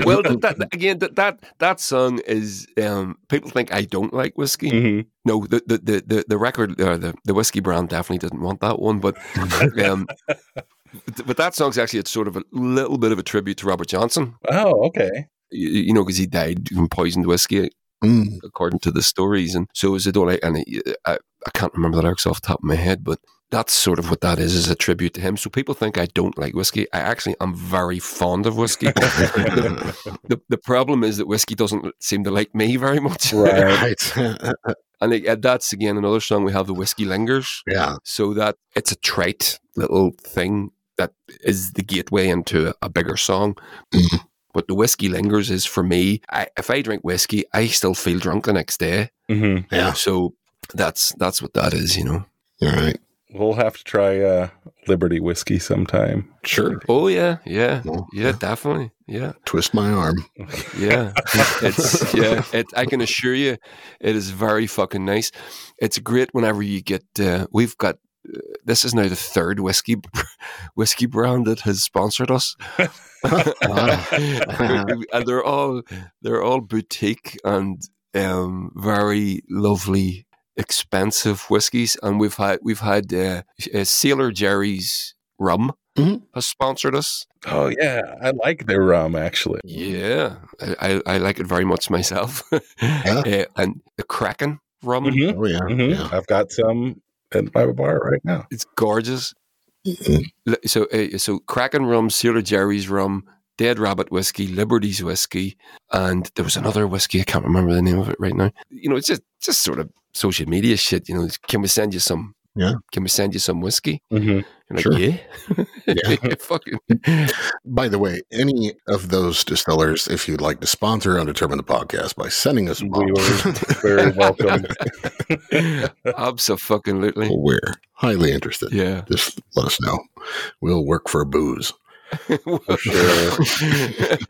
well that, that, again that, that that song is um people think i don't like whiskey hmm no the the the, the, the record uh, the, the whiskey brand definitely didn't want that one but um but that song's actually it's sort of a little bit of a tribute to robert johnson Oh, okay. you, you know because he died from poisoned whiskey Mm. according to the stories and so is it all like and it, I, I can't remember the lyrics off the top of my head but that's sort of what that is is a tribute to him so people think i don't like whiskey i actually am very fond of whiskey the, the problem is that whiskey doesn't seem to like me very much. Right. right. and it, that's again another song we have, The Whiskey Lingers. yeah. So that it's a trite little thing that is the gateway into a, a bigger song. Mhm. But The Whiskey Lingers is for me, I, if I drink whiskey, I still feel drunk the next day. hmm Yeah. So that's that's what that is, you know. All right. We'll have to try uh, Liberty whiskey sometime. Sure. Oh yeah, yeah, Well, yeah, definitely, yeah. Twist my arm. Yeah, it's yeah. It, I can assure you, it is very fucking nice. It's great whenever you get. Uh, we've got. Uh, this is now the third whiskey whiskey brand that has sponsored us, and they're all they're all boutique and um, very lovely, expensive whiskies. And we've had we've had uh, uh, Sailor Jerry's rum. Mhm. has sponsored us. Oh yeah, I like their rum actually. Yeah, I, I, I like it very much myself. Uh, and the Kraken rum, Mhm. Oh yeah, Mhm. yeah. I've got some in my bar right now. it's gorgeous. Mhm. So, uh, so Kraken rum, Sailor Jerry's rum, Dead Rabbit whiskey, Liberty's whiskey, and there was another whiskey. I can't remember the name of it right now. You know, it's just just sort of social media shit. You know, can we send you some? Yeah. Can we send you some whiskey? Mm-hmm. You're like, Sure. yeah, Yeah. fucking. By the way, any of those distillers, if you'd like to sponsor Undetermined the podcast by sending us a We bottle, were very welcome. Absolutely. we're highly interested. Yeah. Just let us know. We'll work for booze. For sure.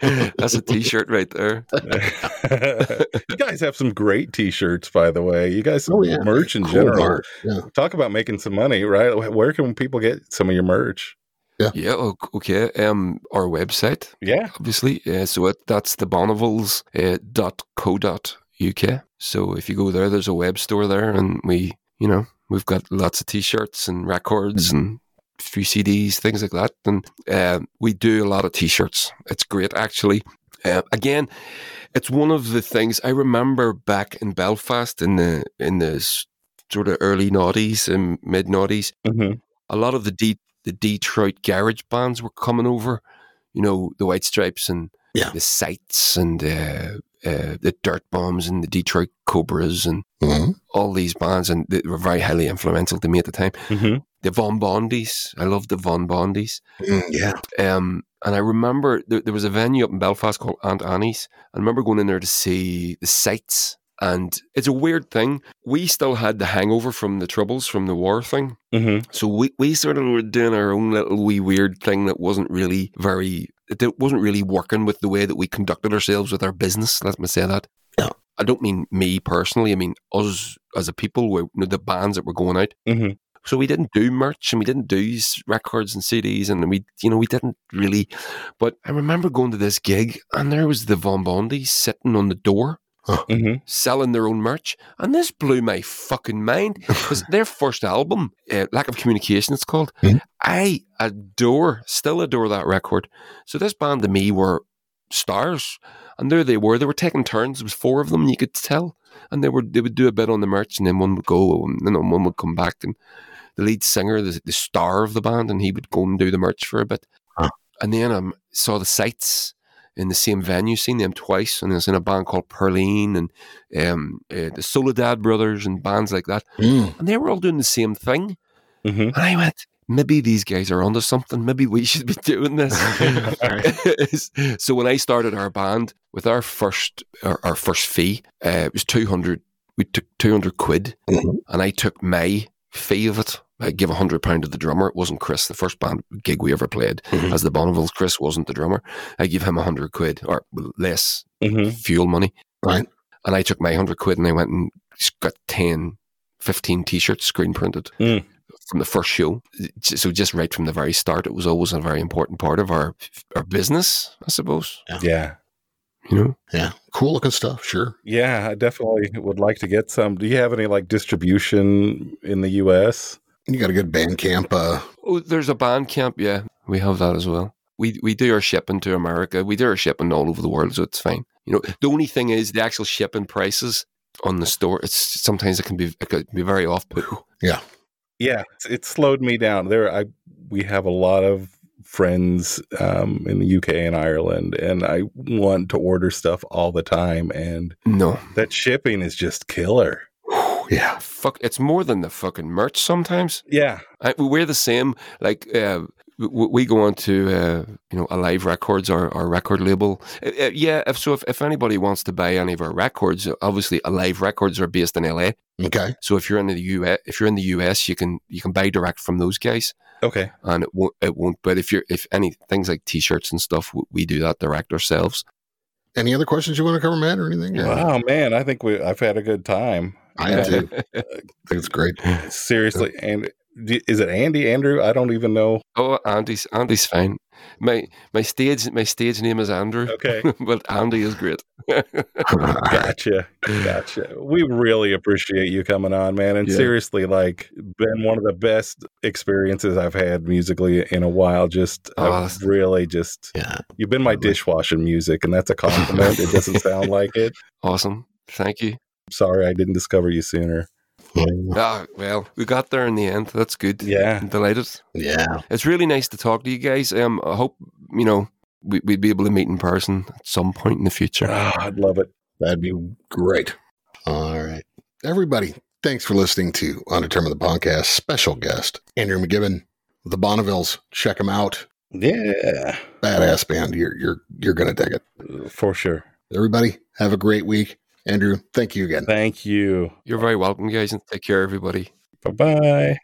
That's a t-shirt right there. you guys have some great T-shirts, by the way. You guys, Oh, yeah. merch in Cool general. art. Yeah. Talk about making some money, right? Where can people get some of your merch? Yeah. Yeah. Okay. Um, our website, Yeah, obviously. Uh, so it, that's the Bonnevilles uh, dot co dot uk. So if you go there, there's a web store there, and we, you know, we've got lots of t-shirts and records and few CDs, things like that. And uh, we do a lot of t-shirts. It's great, actually. Uh, again, it's one of the things I remember back in Belfast in the in the sort of early noughties and mid noughties. hmm A lot of the De- the Detroit garage bands were coming over. You know, the White Stripes and Yeah. the Sights and uh, uh, the Dirt Bombs and the Detroit Cobras and Mhm. all these bands, and they were very highly influential to me at the time. hmm The Von Bondies, I loved the Von Bondies. Mm, yeah. Um, and I remember there, there was a venue up in Belfast called Aunt Annie's. I remember going in there to see the sights. And it's a weird thing. We still had the hangover from the troubles from the war thing. hmm So we, we sort of were doing our own little wee weird thing that wasn't really very, it wasn't really working with the way that we conducted ourselves with our business. Let me say that. I don't mean me personally. I mean us as a people, we, you know, the bands that were going out. hmm So we didn't do merch and we didn't do records and CDs and we, you know, we didn't really. But I remember going to this gig and there was the Von Bondi sitting on the door hmm selling their own merch. And this blew my fucking mind because their first album, uh, Lack of Communication, it's called. Mhm. I adore, still adore that record. So this band to me were stars, and there they were. They were taking turns. There was four of them, and you could tell. And they were they would do a bit on the merch, and then one would go, and then one would come back, and the lead singer, the, the star of the band, and he would go and do the merch for a bit. Huh. And then I um, saw the sights in the same venue, seen them twice, and I was in a band called Perline and um, uh, the Soledad Brothers and bands like that, Mm. and they were all doing the same thing. hmm And I went, maybe these guys are onto something. Maybe we should be doing this. so when I started our band with our first our, our first fee, uh, it was two hundred. We took two hundred quid, Mhm. and I took my fee of it. I give a hundred pound to the drummer. It wasn't Chris, the first band gig we ever played Mhm. as the Bonnevilles. Chris wasn't the drummer. I give him a hundred quid or less hmm fuel money. Right. And I took my 100 quid and I went and got 10, 15 t shirts screen printed Mm. from the first show. So just right from the very start, it was always a very important part of our our business, I suppose. Yeah. You know? Yeah. Cool looking stuff. Sure. Yeah, I definitely would like to get some. Do you have any like distribution in the US? You got a good band camp. Uh, Oh, there's a band camp. Yeah, we have that as well. We we do our shipping to America. We do our shipping all over the world, so it's fine. You know, the only thing is the actual shipping prices on the store. It's sometimes it can be it can be very off put. yeah. Yeah, it slowed me down. There, I we have a lot of friends um, in the UK and Ireland, and I want to order stuff all the time, and No, that shipping is just killer. Yeah. fuck. It's more than the fucking merch. Sometimes Yeah, I, we're the same. Like uh, we go on to uh, you know Alive Records, our, our record label. Uh, uh, yeah, if so, if, if anybody wants to buy any of our records, obviously Alive Records are based in LA. Okay. So if you're in the US, if you're in the US, you can you can buy direct from those guys, okay. and it won't it won't. But if you're if any things like T-shirts and stuff, we, we do that direct ourselves. Any other questions you want to cover, Matt, or anything? Yeah. Wow, man, I think we I've had a good time. I am Uh, too. I think it's great. Seriously, and is it Andy Andrew? I don't even know. Oh, Andy's Andy's fine. my my stage my stage name is Andrew. Okay. but Andy is great. Gotcha. Gotcha. We really appreciate you coming on, man. And Yeah. seriously, like, been one of the best experiences I've had musically in a while. Just, Oh, really just, yeah. you've been my dishwashing music, and that's a compliment. it doesn't sound like it. awesome. Thank you. Sorry I didn't discover you sooner. Ah, well, we got there in the end. That's good. Yeah. I'm delighted. Yeah. It's really nice to talk to you guys. Um, I hope you know we, we'd be able to meet in person at some point in the future. Ah, I'd love it. That'd be great. All right. Everybody, thanks for listening to Undetermined the Podcast. Special guest, Andrew McGibbon, the Bonnevilles. Check them out. Yeah, Badass band. You're you're you're gonna dig it. for sure. Everybody, have a great week. Andrew, thank you again. Thank you. You're very welcome, guys, and take care, everybody. Bye bye.